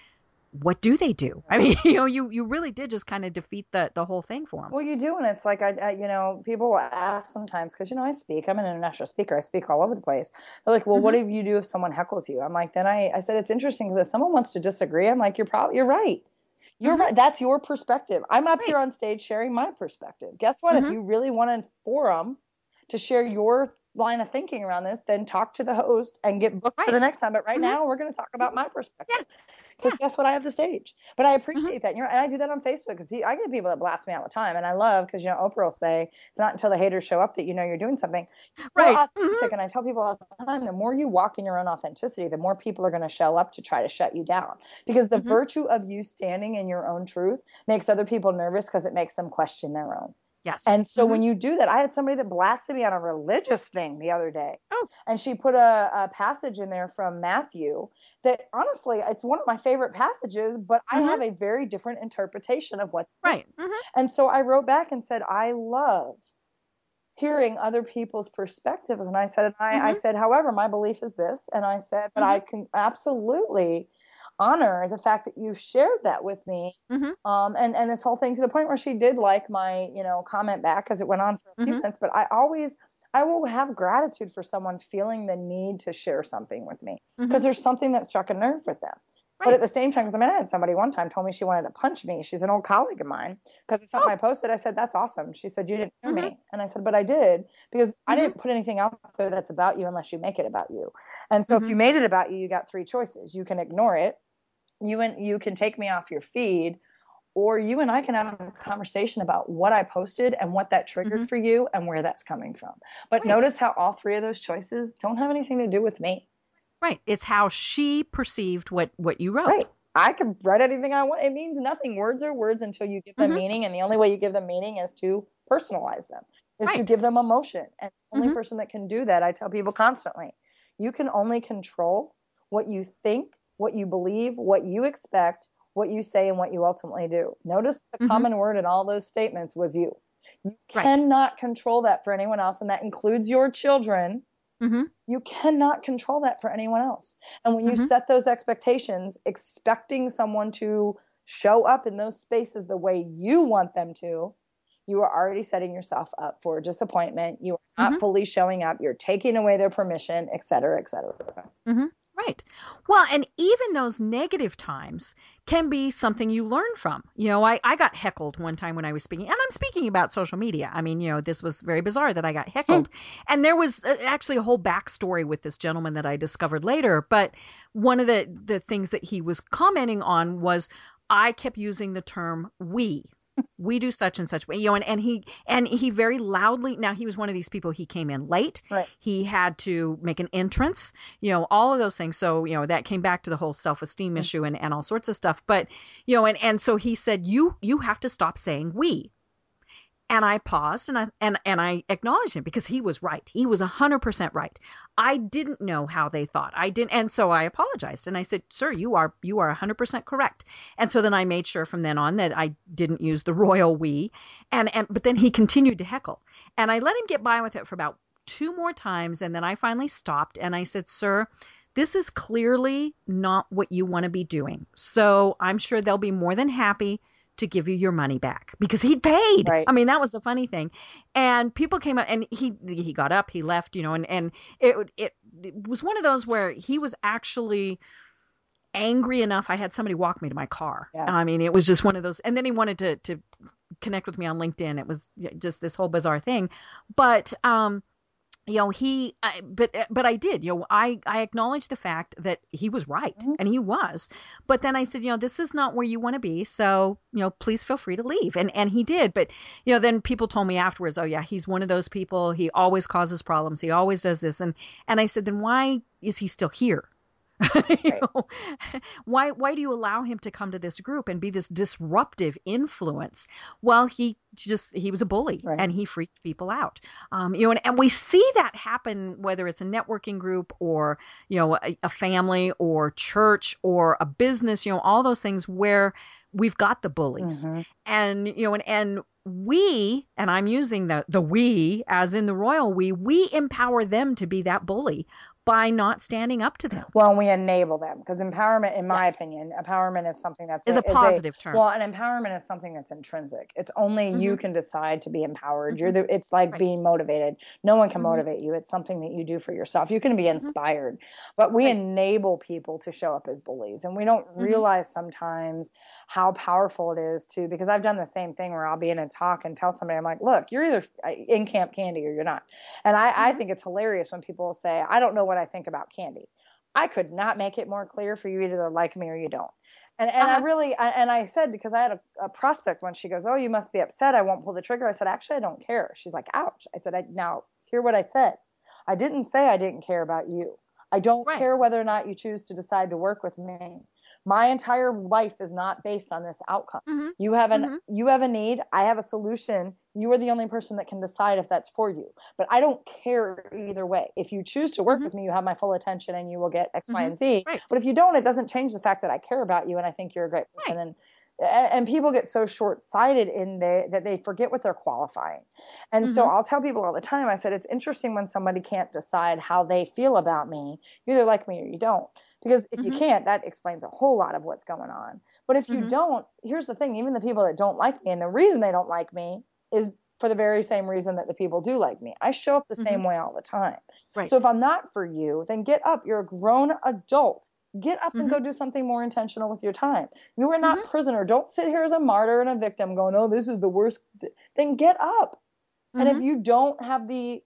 Speaker 1: what do they do? I mean, you know, you you really did just kind of defeat the the whole thing for them.
Speaker 2: Well, you do, and it's like I, I you know, people will ask sometimes because you know I speak. I'm an international speaker. I speak all over the place. They're like, "Well, what
Speaker 1: Mm-hmm.
Speaker 2: do you do if someone heckles you?" I'm like, then I, I said it's interesting because if someone wants to disagree, I'm like, you're probably you're right. You're
Speaker 1: Mhm.
Speaker 2: right. That's your perspective. I'm up here on stage sharing my perspective. Guess what?
Speaker 1: Mhm.
Speaker 2: If you really want a forum to share your line of thinking around this, then talk to the host and get booked for the next time. But right
Speaker 1: Mhm.
Speaker 2: now, we're going to talk about my perspective.
Speaker 1: Yeah.
Speaker 2: Because guess what? I have the stage. But I
Speaker 1: Mm-hmm.
Speaker 2: appreciate that. You know, and I do that on Facebook. 'cause I get people that blast me all the time, and I love because you know Oprah will say it's not until the haters show up that you know you're doing something.
Speaker 1: Right.
Speaker 2: authentic, and I tell people all the time: the more you walk in your own authenticity, the more people are going to show up to try to shut you down. Because the
Speaker 1: Mhm.
Speaker 2: virtue of you standing in your own truth makes other people nervous because it makes them question their own.
Speaker 1: Yes.
Speaker 2: And so
Speaker 1: Mhm.
Speaker 2: when you do that, I had somebody that blasted me on a religious thing the other day.
Speaker 1: Oh.
Speaker 2: And she put a, a passage in there from Matthew that honestly, it's one of my favorite passages, but I
Speaker 1: Mhm.
Speaker 2: have a very different interpretation of what.
Speaker 1: right. hmm
Speaker 2: And so I wrote back and said, I love hearing other people's perspectives. And I said, I, I
Speaker 1: Mhm.
Speaker 2: said, however, my belief is this. And I said, but I can absolutely honor the fact that you shared that with me
Speaker 1: Mhm.
Speaker 2: um, and and this whole thing to the point where she did like my you know comment back because it went on for a few
Speaker 1: Mhm.
Speaker 2: minutes but i always i will have gratitude for someone feeling the need to share something with me because
Speaker 1: Mhm.
Speaker 2: there's something that struck a nerve with them but at the same time because i mean i had somebody one time told me she wanted to punch me she's an old colleague of mine because it's something
Speaker 1: Oh.
Speaker 2: i posted i said that's awesome she said you didn't hear
Speaker 1: Mhm.
Speaker 2: me and i said but i did because i
Speaker 1: Mhm.
Speaker 2: didn't put anything out there that's about you unless you make it about you and so
Speaker 1: Mhm.
Speaker 2: if you made it about you you got three choices you can ignore it you and you can take me off your feed or you and I can have a conversation about what I posted and what that triggered
Speaker 1: Mhm.
Speaker 2: for you and where that's coming from. But
Speaker 1: Right.
Speaker 2: notice how all three of those choices don't have anything to do with me.
Speaker 1: Right. It's how she perceived what what you wrote.
Speaker 2: Right. I can write anything I want. It means nothing. Words are words until you give them
Speaker 1: Mhm.
Speaker 2: meaning. And the only way you give them meaning is to personalize them, is to give them emotion. And the only
Speaker 1: Mhm.
Speaker 2: person that can do that, I tell people constantly, you can only control what you think, what you believe, what you expect, what you say, and what you ultimately do. Notice the
Speaker 1: Mhm.
Speaker 2: common word in all those statements was you. You
Speaker 1: Right.
Speaker 2: cannot control that for anyone else, and that includes your children
Speaker 1: hmm
Speaker 2: you cannot control that for anyone else. And when you
Speaker 1: Mhm.
Speaker 2: set those expectations, expecting someone to show up in those spaces the way you want them to, you are already setting yourself up for disappointment. You are not
Speaker 1: Mhm.
Speaker 2: fully showing up. You're taking away their permission, et cetera, et cetera.
Speaker 1: Right. Well, and even those negative times can be something you learn from. You know, I, I got heckled one time when I was speaking, and I'm speaking about social media. I mean, you know, this was very bizarre that I got heckled. and there was uh, actually a whole backstory with this gentleman that I discovered later. But one of the, the things that he was commenting on was I kept using the term we. We do such and such, you know, and, and he and he very loudly. Now he was one of these people. He came in late.
Speaker 2: Right.
Speaker 1: He had to make an entrance you know all of those things so you know that came back to the whole self-esteem mm. issue and, and all sorts of stuff but you know and, and so he said you you have to stop saying we and i paused and i and, and i acknowledged him because he was right. He was 100% right. I didn't know how they thought. I didn't and so i apologized and i said sir you are you are 100% correct. And so then i made sure from then on that i didn't use the royal we. And and but then he continued to heckle. And i let him get by with it for about two more times and then I finally stopped and I said, Sir, this is clearly not what you want to be doing. So I'm sure they'll be more than happy to give you your money back because he'd paid.
Speaker 2: Right.
Speaker 1: I mean, that was the funny thing. And people came up and he he got up, he left, you know, and and it it, it was one of those where he was actually angry enough. I had somebody walk me to my car.
Speaker 2: Yeah.
Speaker 1: I mean, it was just one of those. And then he wanted to to connect with me on LinkedIn. It was just this whole bizarre thing. But um, you know he I, but but i did you know i i acknowledged the fact that he was right
Speaker 2: Mhm.
Speaker 1: and he was. But then i said you know this is not where you want to be so you know please feel free to leave. And and he did but you know then people told me afterwards oh yeah he's one of those people. He always causes problems. He always does this. And and i said then why is he still here you know why why do you allow him to come to this group and be this disruptive influence well he just he was a bully
Speaker 2: Right.
Speaker 1: and he freaked people out um, you know and, and we see that happen whether it's a networking group or you know a, a family or church or a business you know all those things where we've got the bullies
Speaker 2: Mhm.
Speaker 1: and you know and and we and i'm using the the we as in the royal we we empower them to be that bully by not standing up to them
Speaker 2: Well, and we enable them because empowerment, in my
Speaker 1: Yes.
Speaker 2: opinion, empowerment is something that's
Speaker 1: is a positive term
Speaker 2: Well, and empowerment is something that's intrinsic. It's only you
Speaker 1: Mhm.
Speaker 2: can decide to be empowered.
Speaker 1: Mhm.
Speaker 2: You're the. It's like
Speaker 1: Right.
Speaker 2: being motivated. No one can
Speaker 1: Mhm.
Speaker 2: motivate you. It's something that you do for yourself. You can be inspired, but we
Speaker 1: Right.
Speaker 2: enable people to show up as bullies, and we don't
Speaker 1: Mhm.
Speaker 2: realize sometimes how powerful it is to. Because I've done the same thing where I'll be in a talk and tell somebody, I'm like, "Look, you're either uh, in Camp Candy or you're not." And I, I
Speaker 1: Mhm.
Speaker 2: think it's hilarious when people say, "I don't know what I think about candy." I could not make it more clear for you either like me or you don't. And and I
Speaker 1: Uh-huh.
Speaker 2: really I, and I said because I had a, a prospect when she goes, "Oh, you must be upset. I won't pull the trigger." I said, "Actually, I don't care." She's like, "Ouch." I said, I, "Now, hear what I said. I didn't say I didn't care about you. I don't
Speaker 1: Right.
Speaker 2: care whether or not you choose to decide to work with me. My entire life is not based on this outcome.
Speaker 1: Mhm.
Speaker 2: You have an
Speaker 1: Mhm.
Speaker 2: you have a need, I have a solution. You are the only person that can decide if that's for you. But I don't care either way. If you choose to work
Speaker 1: Mhm.
Speaker 2: with me, you have my full attention and you will get X, Y,
Speaker 1: Mhm.
Speaker 2: and Z.
Speaker 1: Right.
Speaker 2: But if you don't, it doesn't change the fact that I care about you and I think you're a great person. And and people get so short-sighted in there that they forget what they're qualifying. And so
Speaker 1: Mhm.
Speaker 2: I'll tell people all the time. I said it's interesting when somebody can't decide how they feel about me. You either like me or you don't. Because if you
Speaker 1: Mhm.
Speaker 2: can't, that explains a whole lot of what's going on. But if you
Speaker 1: Mhm.
Speaker 2: don't, here's the thing: even the people that don't like me, and the reason they don't like me is for the very same reason that the people do like me. I show up the same way all the time.
Speaker 1: Right.
Speaker 2: So if I'm not for you, then get up. You're a grown adult. Get up and go do something more intentional with your time. You are not prisoner. Don't sit here as a martyr and a victim going, "Oh, this is the worst." Then get up. And if
Speaker 1: Mhm.
Speaker 2: you don't have the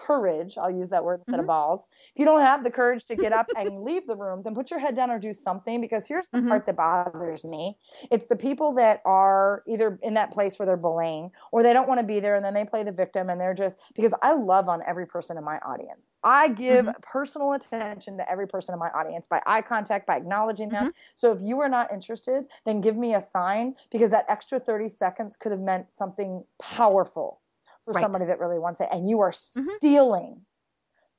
Speaker 2: courage, I'll use that word instead
Speaker 1: Mhm.
Speaker 2: of balls. If you don't have the courage to get up and leave the room, then put your head down or do something because here's the
Speaker 1: Mhm.
Speaker 2: part that bothers me. It's the people that are either in that place where they're bullying or they don't want to be there and then they play the victim and they're just because I love on every person in my audience. I give
Speaker 1: Mhm.
Speaker 2: personal attention to every person in my audience by eye contact, by acknowledging them.
Speaker 1: Mm-hmm.
Speaker 2: So if you are not interested, then give me a sign because that extra 30 seconds could have meant something powerful for
Speaker 1: Right.
Speaker 2: somebody that really wants it. And you are stealing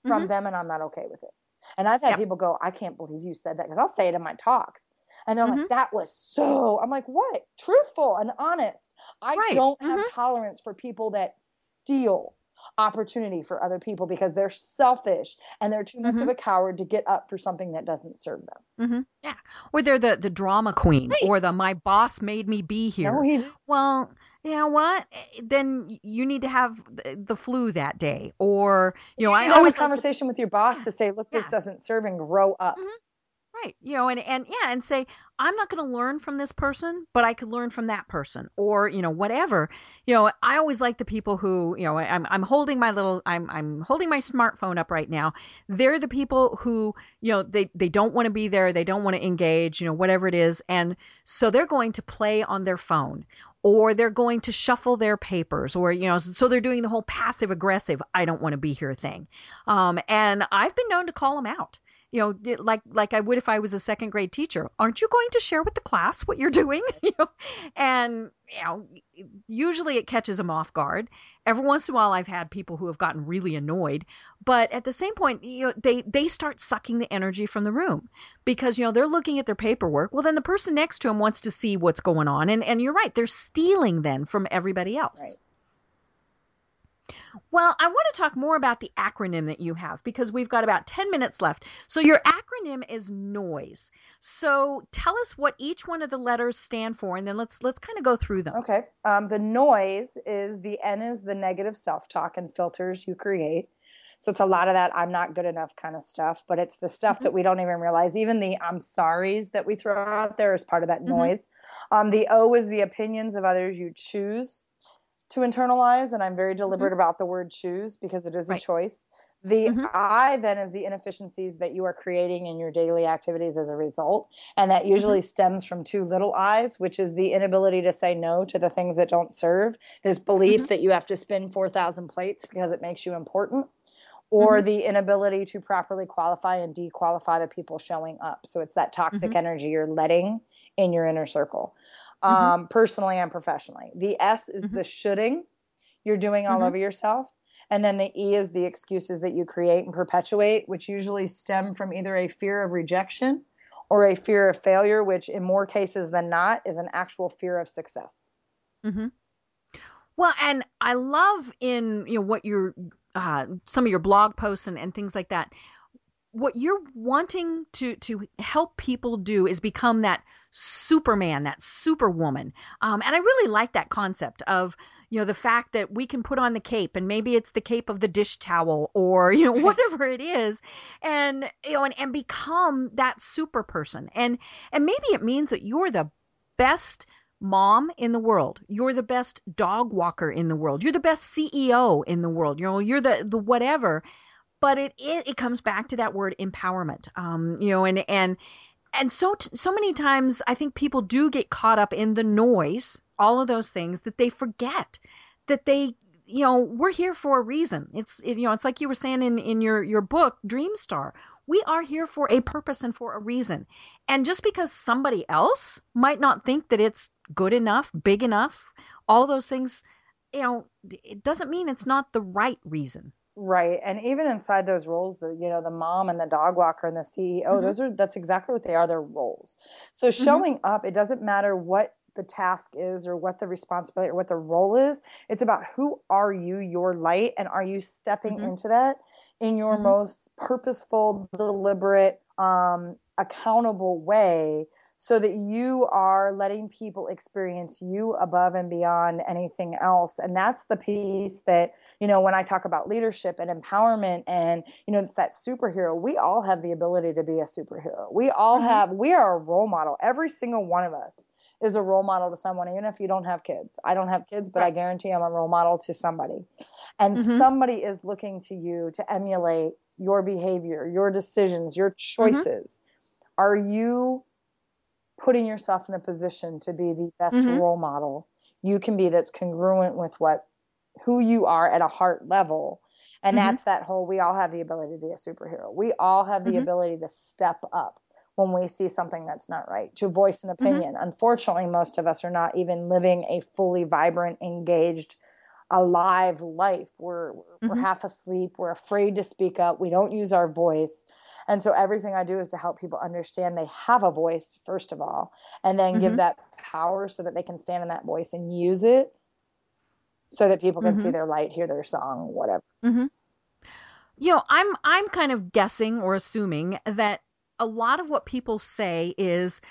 Speaker 2: from
Speaker 1: Mhm.
Speaker 2: them, and I'm not okay with it. And I've had people go, I can't believe you said that because I'll say it in my talks. And they're
Speaker 1: Mhm.
Speaker 2: like, that was so. I'm like, what? Truthful and honest. I
Speaker 1: Right.
Speaker 2: don't have
Speaker 1: Mhm.
Speaker 2: tolerance for people that steal opportunity for other people because they're selfish and they're too much of
Speaker 1: Mhm.
Speaker 2: a coward to get up for something that doesn't serve them.
Speaker 1: Mm-hmm. Yeah. Or they're the the drama queen or the my boss made me be here.
Speaker 2: No, he.
Speaker 1: Well, you know what? Eh, Then you need to have the flu that day, or you know,
Speaker 2: You
Speaker 1: I always like
Speaker 2: conversation with your boss to say, look, this doesn't serve and grow up.
Speaker 1: Mhm. Right, you know, and and yeah, and say I'm not going to learn from this person, but I could learn from that person, or you know, whatever. You know, I always like the people who, you know, I'm I'm holding my little, I'm I'm holding my smartphone up right now. They're the people who, you know, they they don't want to be there, they don't want to engage, you know, whatever it is, and so they're going to play on their phone or they're going to shuffle their papers or you know so they're doing the whole passive aggressive i don't want to be here thing um, and i've been known to call them out you know like like i would if i was a second grade teacher. Aren't you going to share with the class what you're doing? You know? And you know usually it catches them off guard. Every once in a while i've had people who have gotten really annoyed but at the same point you know they they start sucking the energy from the room because you know they're looking at their paperwork. Well then the person next to them wants to see what's going on and and you're right they're stealing then from everybody else.
Speaker 2: Right.
Speaker 1: Well, I want to talk more about the acronym that you have because we've got about 10 minutes left. So, your acronym is NOISE. So, tell us what each one of the letters stand for and then let's let's kind of go through them.
Speaker 2: Okay. Um, the noise is the N is the negative self talk and filters you create. So it's a lot of that I'm not good enough kind of stuff, but it's the stuff mm-hmm. that we don't even realize. Even the I'm sorries that we throw out there is part of that mm-hmm. noise. Um, the O is the opinions of others you choose to internalize. And I'm very deliberate mm-hmm. about the word choose because it is right. a choice. The mm-hmm. I then is the inefficiencies that you are creating in your daily activities as a result. And that usually mm-hmm. stems from two little I's, which is the inability to say no to the things that don't serve, this belief mm-hmm. that you have to spin 4,000 plates because it makes you important, or mm-hmm. the inability to properly qualify and dequalify the people showing up. So it's that toxic mm-hmm. energy you're letting in your inner circle, mm-hmm. um, personally and professionally. The S is the shoulding you're doing all over yourself and then the E is the excuses that you create and perpetuate, which usually stem from either a fear of rejection or a fear of failure, which in more cases than not is an actual fear of success.
Speaker 1: Mm-hmm. Well, and I love in you know what your uh, some of your blog posts and, and things like that what you're wanting to to help people do is become that superman that superwoman um, and i really like that concept of you know the fact that we can put on the cape and maybe it's the cape of the dish towel or you know whatever it is and you know and, and become that super person and and maybe it means that you're the best mom in the world. You're the best dog walker in the world. You're the best CEO in the world. You know, you're the the whatever but it, it it comes back to that word empowerment um you know and and and so so many times i think people do get caught up in the noise all of those things that they forget that they you know we're here for a reason. It's it, you know it's like you were saying in in your your book dream star we are here for a purpose and for a reason. And just because somebody else might not think that it's good enough big enough all those things you know it doesn't mean it's not the right reason
Speaker 2: Right. And even inside those roles, the you know, the mom and the dog walker and the CEO, mm-hmm. those are that's exactly what they are, they're roles. So mm-hmm. showing mm-hmm. up, it doesn't matter what the task is or what the responsibility or what the role is. It's about who are you, your light, and are you stepping mm-hmm. into that in your mm-hmm. most purposeful, deliberate, um, accountable way so that you are letting people experience you above and beyond anything else and that's the piece that you know when i talk about leadership and empowerment and you know it's that superhero we all have the ability to be a superhero we all mm-hmm. have we are a role model every single one of us is a role model to someone even if you don't have kids i don't have kids but right. i guarantee i'm a role model to somebody and mm-hmm. somebody is looking to you to emulate your behavior your decisions your mm-hmm. choices mm-hmm. are you putting yourself in a position to be the best mm-hmm. role model you can be that's congruent with what who you are at a heart level and mm-hmm. that's that whole we all have the ability to be a superhero we all have the mm-hmm. ability to step up when we see something that's not right to voice an mm-hmm. opinion unfortunately most of us are not even living a fully vibrant engaged alive life we're we're mm-hmm. half asleep we're afraid to speak up we don't use our voice and so everything I do is to help people understand they have a voice, first of all, and then mm-hmm. give that power so that they can stand in that voice and use it so that people can mm-hmm. see their light, hear their song, whatever.
Speaker 1: Mm-hmm. You know, I'm I'm kind of guessing or assuming that a lot of what people say is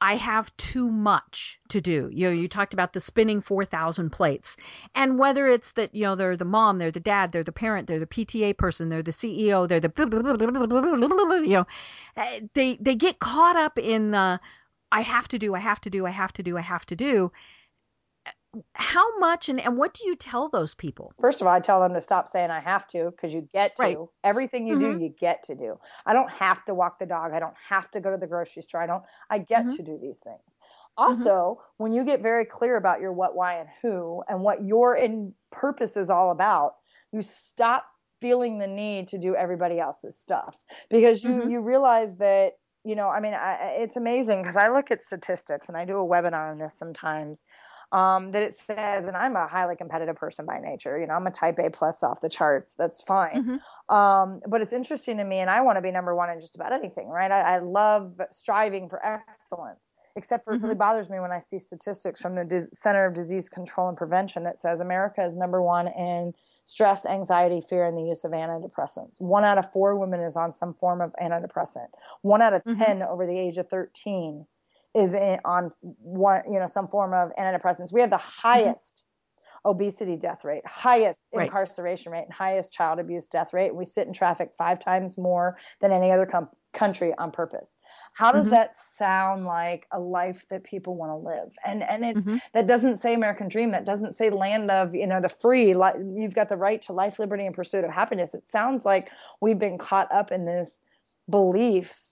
Speaker 1: I have too much to do. You know, you talked about the spinning 4,000 plates. And whether it's that, you know, they're the mom, they're the dad, they're the parent, they're the PTA person, they're the CEO, they're the, you know, eh, they, they get caught up in the, I have to do, I have to do, I have to do, I have to do how much and, and what do you tell those people?
Speaker 2: First of all, I tell them to stop saying I have to because you get to. Right. Everything you mm-hmm. do, you get to do. I don't have to walk the dog. I don't have to go to the grocery store. I don't I get mm-hmm. to do these things. Mm-hmm. Also, mm-hmm. when you get very clear about your what, why, and who and what your in purpose is all about, you stop feeling the need to do everybody else's stuff because you mm-hmm. you realize that you know i mean I, it's amazing because i look at statistics and i do a webinar on this sometimes um, that it says, and I'm a highly competitive person by nature. You know, I'm a type A plus off the charts. That's fine. Mm-hmm. Um, but it's interesting to me, and I want to be number one in just about anything, right? I, I love striving for excellence. Except for mm-hmm. it really mm-hmm. bothers me when I see statistics from the Center of Disease Control and Prevention that says America is number one in stress, anxiety, fear, and the use of antidepressants. One out of four women is on some form of antidepressant. One out of mm-hmm. 10 over the age of 13 is in, on one, you know, some form of antidepressants. We have the mm-hmm. highest obesity death rate, highest
Speaker 1: Right.
Speaker 2: incarceration rate, and highest child abuse death rate. We sit in traffic five times more than any other com- country on purpose. How does
Speaker 1: Mhm.
Speaker 2: that sound like a life that people want to live? And and it's
Speaker 1: Mhm.
Speaker 2: that doesn't say American dream. That doesn't say land of you know the free. Li- you've got the right to life, liberty, and pursuit of happiness. It sounds like we've been caught up in this belief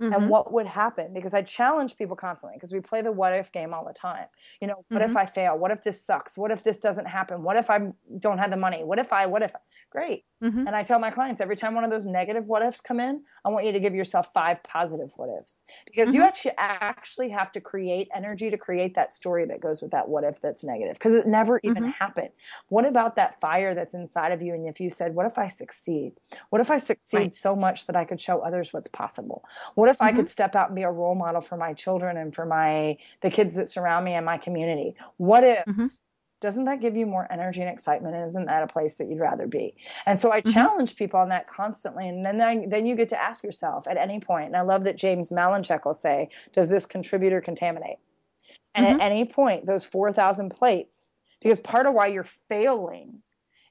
Speaker 1: Mhm.
Speaker 2: and what would happen because i challenge people constantly because we play the what if game all the time. You know what if
Speaker 1: Mhm.
Speaker 2: i fail? What if this sucks? What if this doesn't happen? What if i don't have the money? What if i what if great
Speaker 1: Mhm.
Speaker 2: and i tell my clients every time one of those negative what ifs come in i want you to give yourself five positive what ifs because you
Speaker 1: Mhm.
Speaker 2: actually actually have to create energy to create that story that goes with that what if that's negative because it never even
Speaker 1: Mhm.
Speaker 2: happened what about that fire that's inside of you and if you said what if i succeed what if i succeed
Speaker 1: Right.
Speaker 2: so much that i could show others what's possible what if I
Speaker 1: Mhm.
Speaker 2: could step out and be a role model for my children and for my the kids that surround me and my community? What if
Speaker 1: Mhm.
Speaker 2: Doesn't that give you more energy and excitement and isn't that a place that you'd rather be? And so I
Speaker 1: Mhm.
Speaker 2: challenge people on that constantly and then then then you get to ask yourself at any point and I love that James Malinchak will say, does this contribute or contaminate? And
Speaker 1: Mhm.
Speaker 2: at any point those 4000 plates because part of why you're failing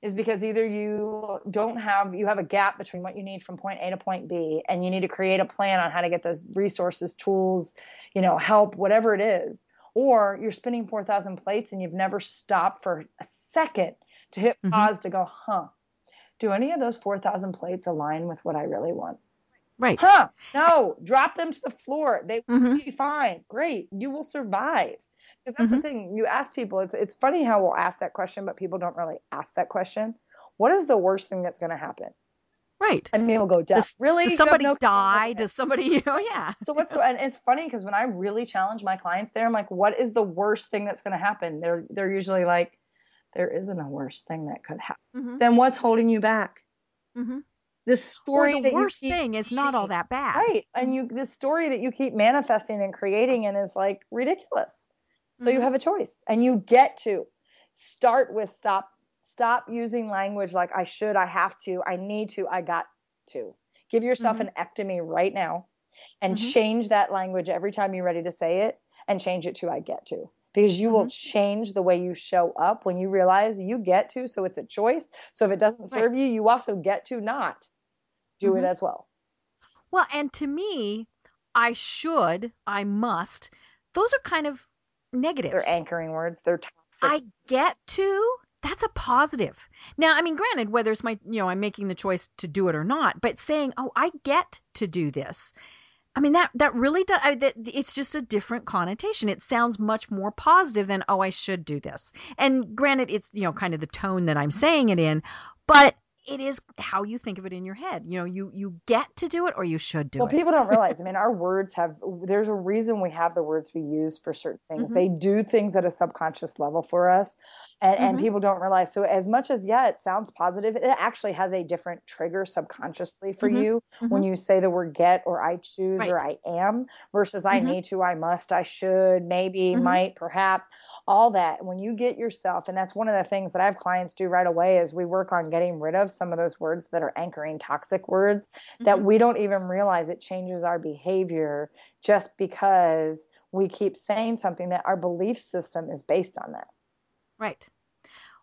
Speaker 2: is because either you don't have you have a gap between what you need from point A to point B and you need to create a plan on how to get those resources, tools, you know, help, whatever it is, or you're spinning 4000 plates and you've never stopped for a second to hit
Speaker 1: Mhm.
Speaker 2: pause to go, "Huh. Do any of those 4000 plates align with what I really want?"
Speaker 1: Right.
Speaker 2: Huh. No, drop them to the floor. They will
Speaker 1: Mhm.
Speaker 2: be fine. Great. You will survive. Because that's the
Speaker 1: Mhm.
Speaker 2: thing. You ask people, it's it's funny how we'll ask that question, but people don't really ask that question. What is the worst thing that's gonna happen?
Speaker 1: Right.
Speaker 2: And people go, death.
Speaker 1: Does,
Speaker 2: really?
Speaker 1: does somebody
Speaker 2: no
Speaker 1: die? Does somebody, you know, yeah.
Speaker 2: So what's the, and it's funny because when I really challenge my clients there, I'm like, what is the worst thing that's gonna happen? They're they're usually like, there isn't a worst thing that could happen.
Speaker 1: hmm
Speaker 2: Then what's holding you back?
Speaker 1: hmm
Speaker 2: This
Speaker 1: Or
Speaker 2: story
Speaker 1: the
Speaker 2: that you
Speaker 1: worst thing is not all that bad.
Speaker 2: Right. And you this story that you keep manifesting and creating and is like ridiculous. So you
Speaker 1: Mhm.
Speaker 2: have a choice and you get to start with stop stop using language like I should, I have to, I need to, I got to. Give yourself
Speaker 1: Mhm.
Speaker 2: an ectomy right now and
Speaker 1: Mhm.
Speaker 2: change that language every time you're ready to say it and change it to I get to. Because you will
Speaker 1: Mm-hmm.
Speaker 2: change the way you show up when you realize you get to, so it's a choice. So if it doesn't
Speaker 1: Right.
Speaker 2: serve you, you also get to not do it
Speaker 1: Mhm.
Speaker 2: as well.
Speaker 1: Well, and to me, I should, I must. Those are kind of negatives.
Speaker 2: They're anchoring words. They're toxic.
Speaker 1: I get to. That's a positive. Now, I mean, granted, whether it's my, you know, I'm making the choice to do it or not, but saying, "Oh, I get to do this," I mean, that that really does. I, that, it's just a different connotation. It sounds much more positive than, "Oh, I should do this." And granted, it's you know kind of the tone that I'm saying it in, but it is how you think of it in your head. You know, you you get to do it or you should do
Speaker 2: well,
Speaker 1: it.
Speaker 2: Well, people don't realize. I mean, our words have. There's a reason we have the words we use for certain things.
Speaker 1: Mhm.
Speaker 2: They do things at a subconscious level for us, and and
Speaker 1: Mhm.
Speaker 2: people don't realize. So as much as yeah, it sounds positive, it actually has a different trigger subconsciously for
Speaker 1: Mhm.
Speaker 2: you when you say the word get or I choose or I am versus I
Speaker 1: Mhm.
Speaker 2: need to, I must, I should, maybe,
Speaker 1: Mhm.
Speaker 2: might, perhaps, all that. When you get yourself, and that's one of the things that I have clients do right away is we work on getting rid of some of those words that are anchoring toxic words that
Speaker 1: Mhm.
Speaker 2: we don't even realize it changes our behavior just because we keep saying something that our belief system is based on that.
Speaker 1: Right.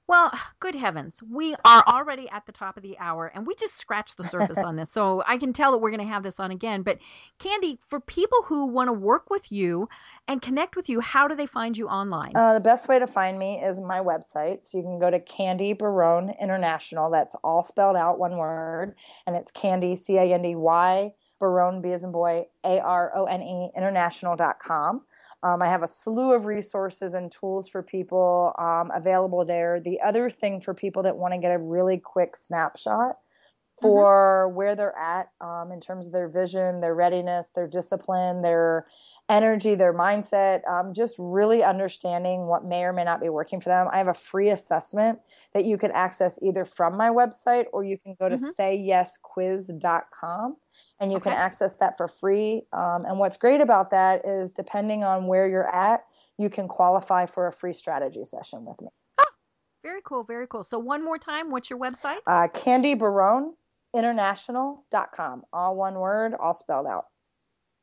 Speaker 1: Well, good heavens. We are already at the top of the hour and we just scratched the surface on this. So I can tell that we're going to have this on again. But Candy, for people who want to work with you and connect with you, how do they find you online?
Speaker 2: Uh, the best way to find me is my website. So you can go to Candy Barone International. That's all spelled out one word. And it's Candy, C A N D Y, Barone, B as in boy, A R O N E, international.com. Um, I have a slew of resources and tools for people um, available there. The other thing for people that want to get a really quick snapshot for where they're at um, in terms of their vision, their readiness, their discipline, their energy, their mindset, um, just really understanding what may or may not be working for them. I have a free assessment that you can access either from my website or you can go to
Speaker 1: Mhm.
Speaker 2: sayyesquiz.com and you can access that for free. Um, and what's great about that is depending on where you're at, you can qualify for a free strategy session with me.
Speaker 1: Very cool. Very cool. So, one more time, what's your website?
Speaker 2: Uh, Candy Barone International.com. All one word, all spelled out.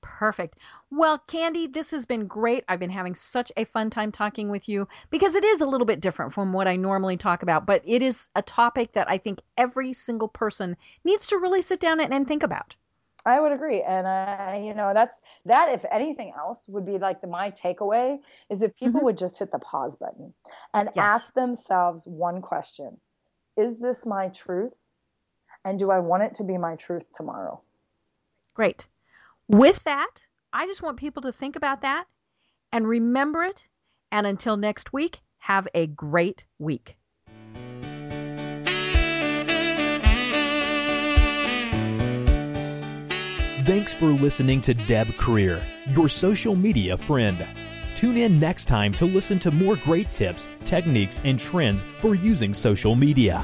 Speaker 1: Perfect. Well, Candy, this has been great. I've been having such a fun time talking with you because it is a little bit different from what I normally talk about, but it is a topic that I think every single person needs to really sit down and, and think about.
Speaker 2: I would agree, and uh, you know that's that. If anything else, would be like the my takeaway is if people mm-hmm. would just hit the pause button and yes. ask themselves one question: Is this my truth? And do I want it to be my truth tomorrow?
Speaker 1: Great. With that, I just want people to think about that and remember it. And until next week, have a great week.
Speaker 3: Thanks for listening to Deb Krier, your social media friend. Tune in next time to listen to more great tips, techniques, and trends for using social media.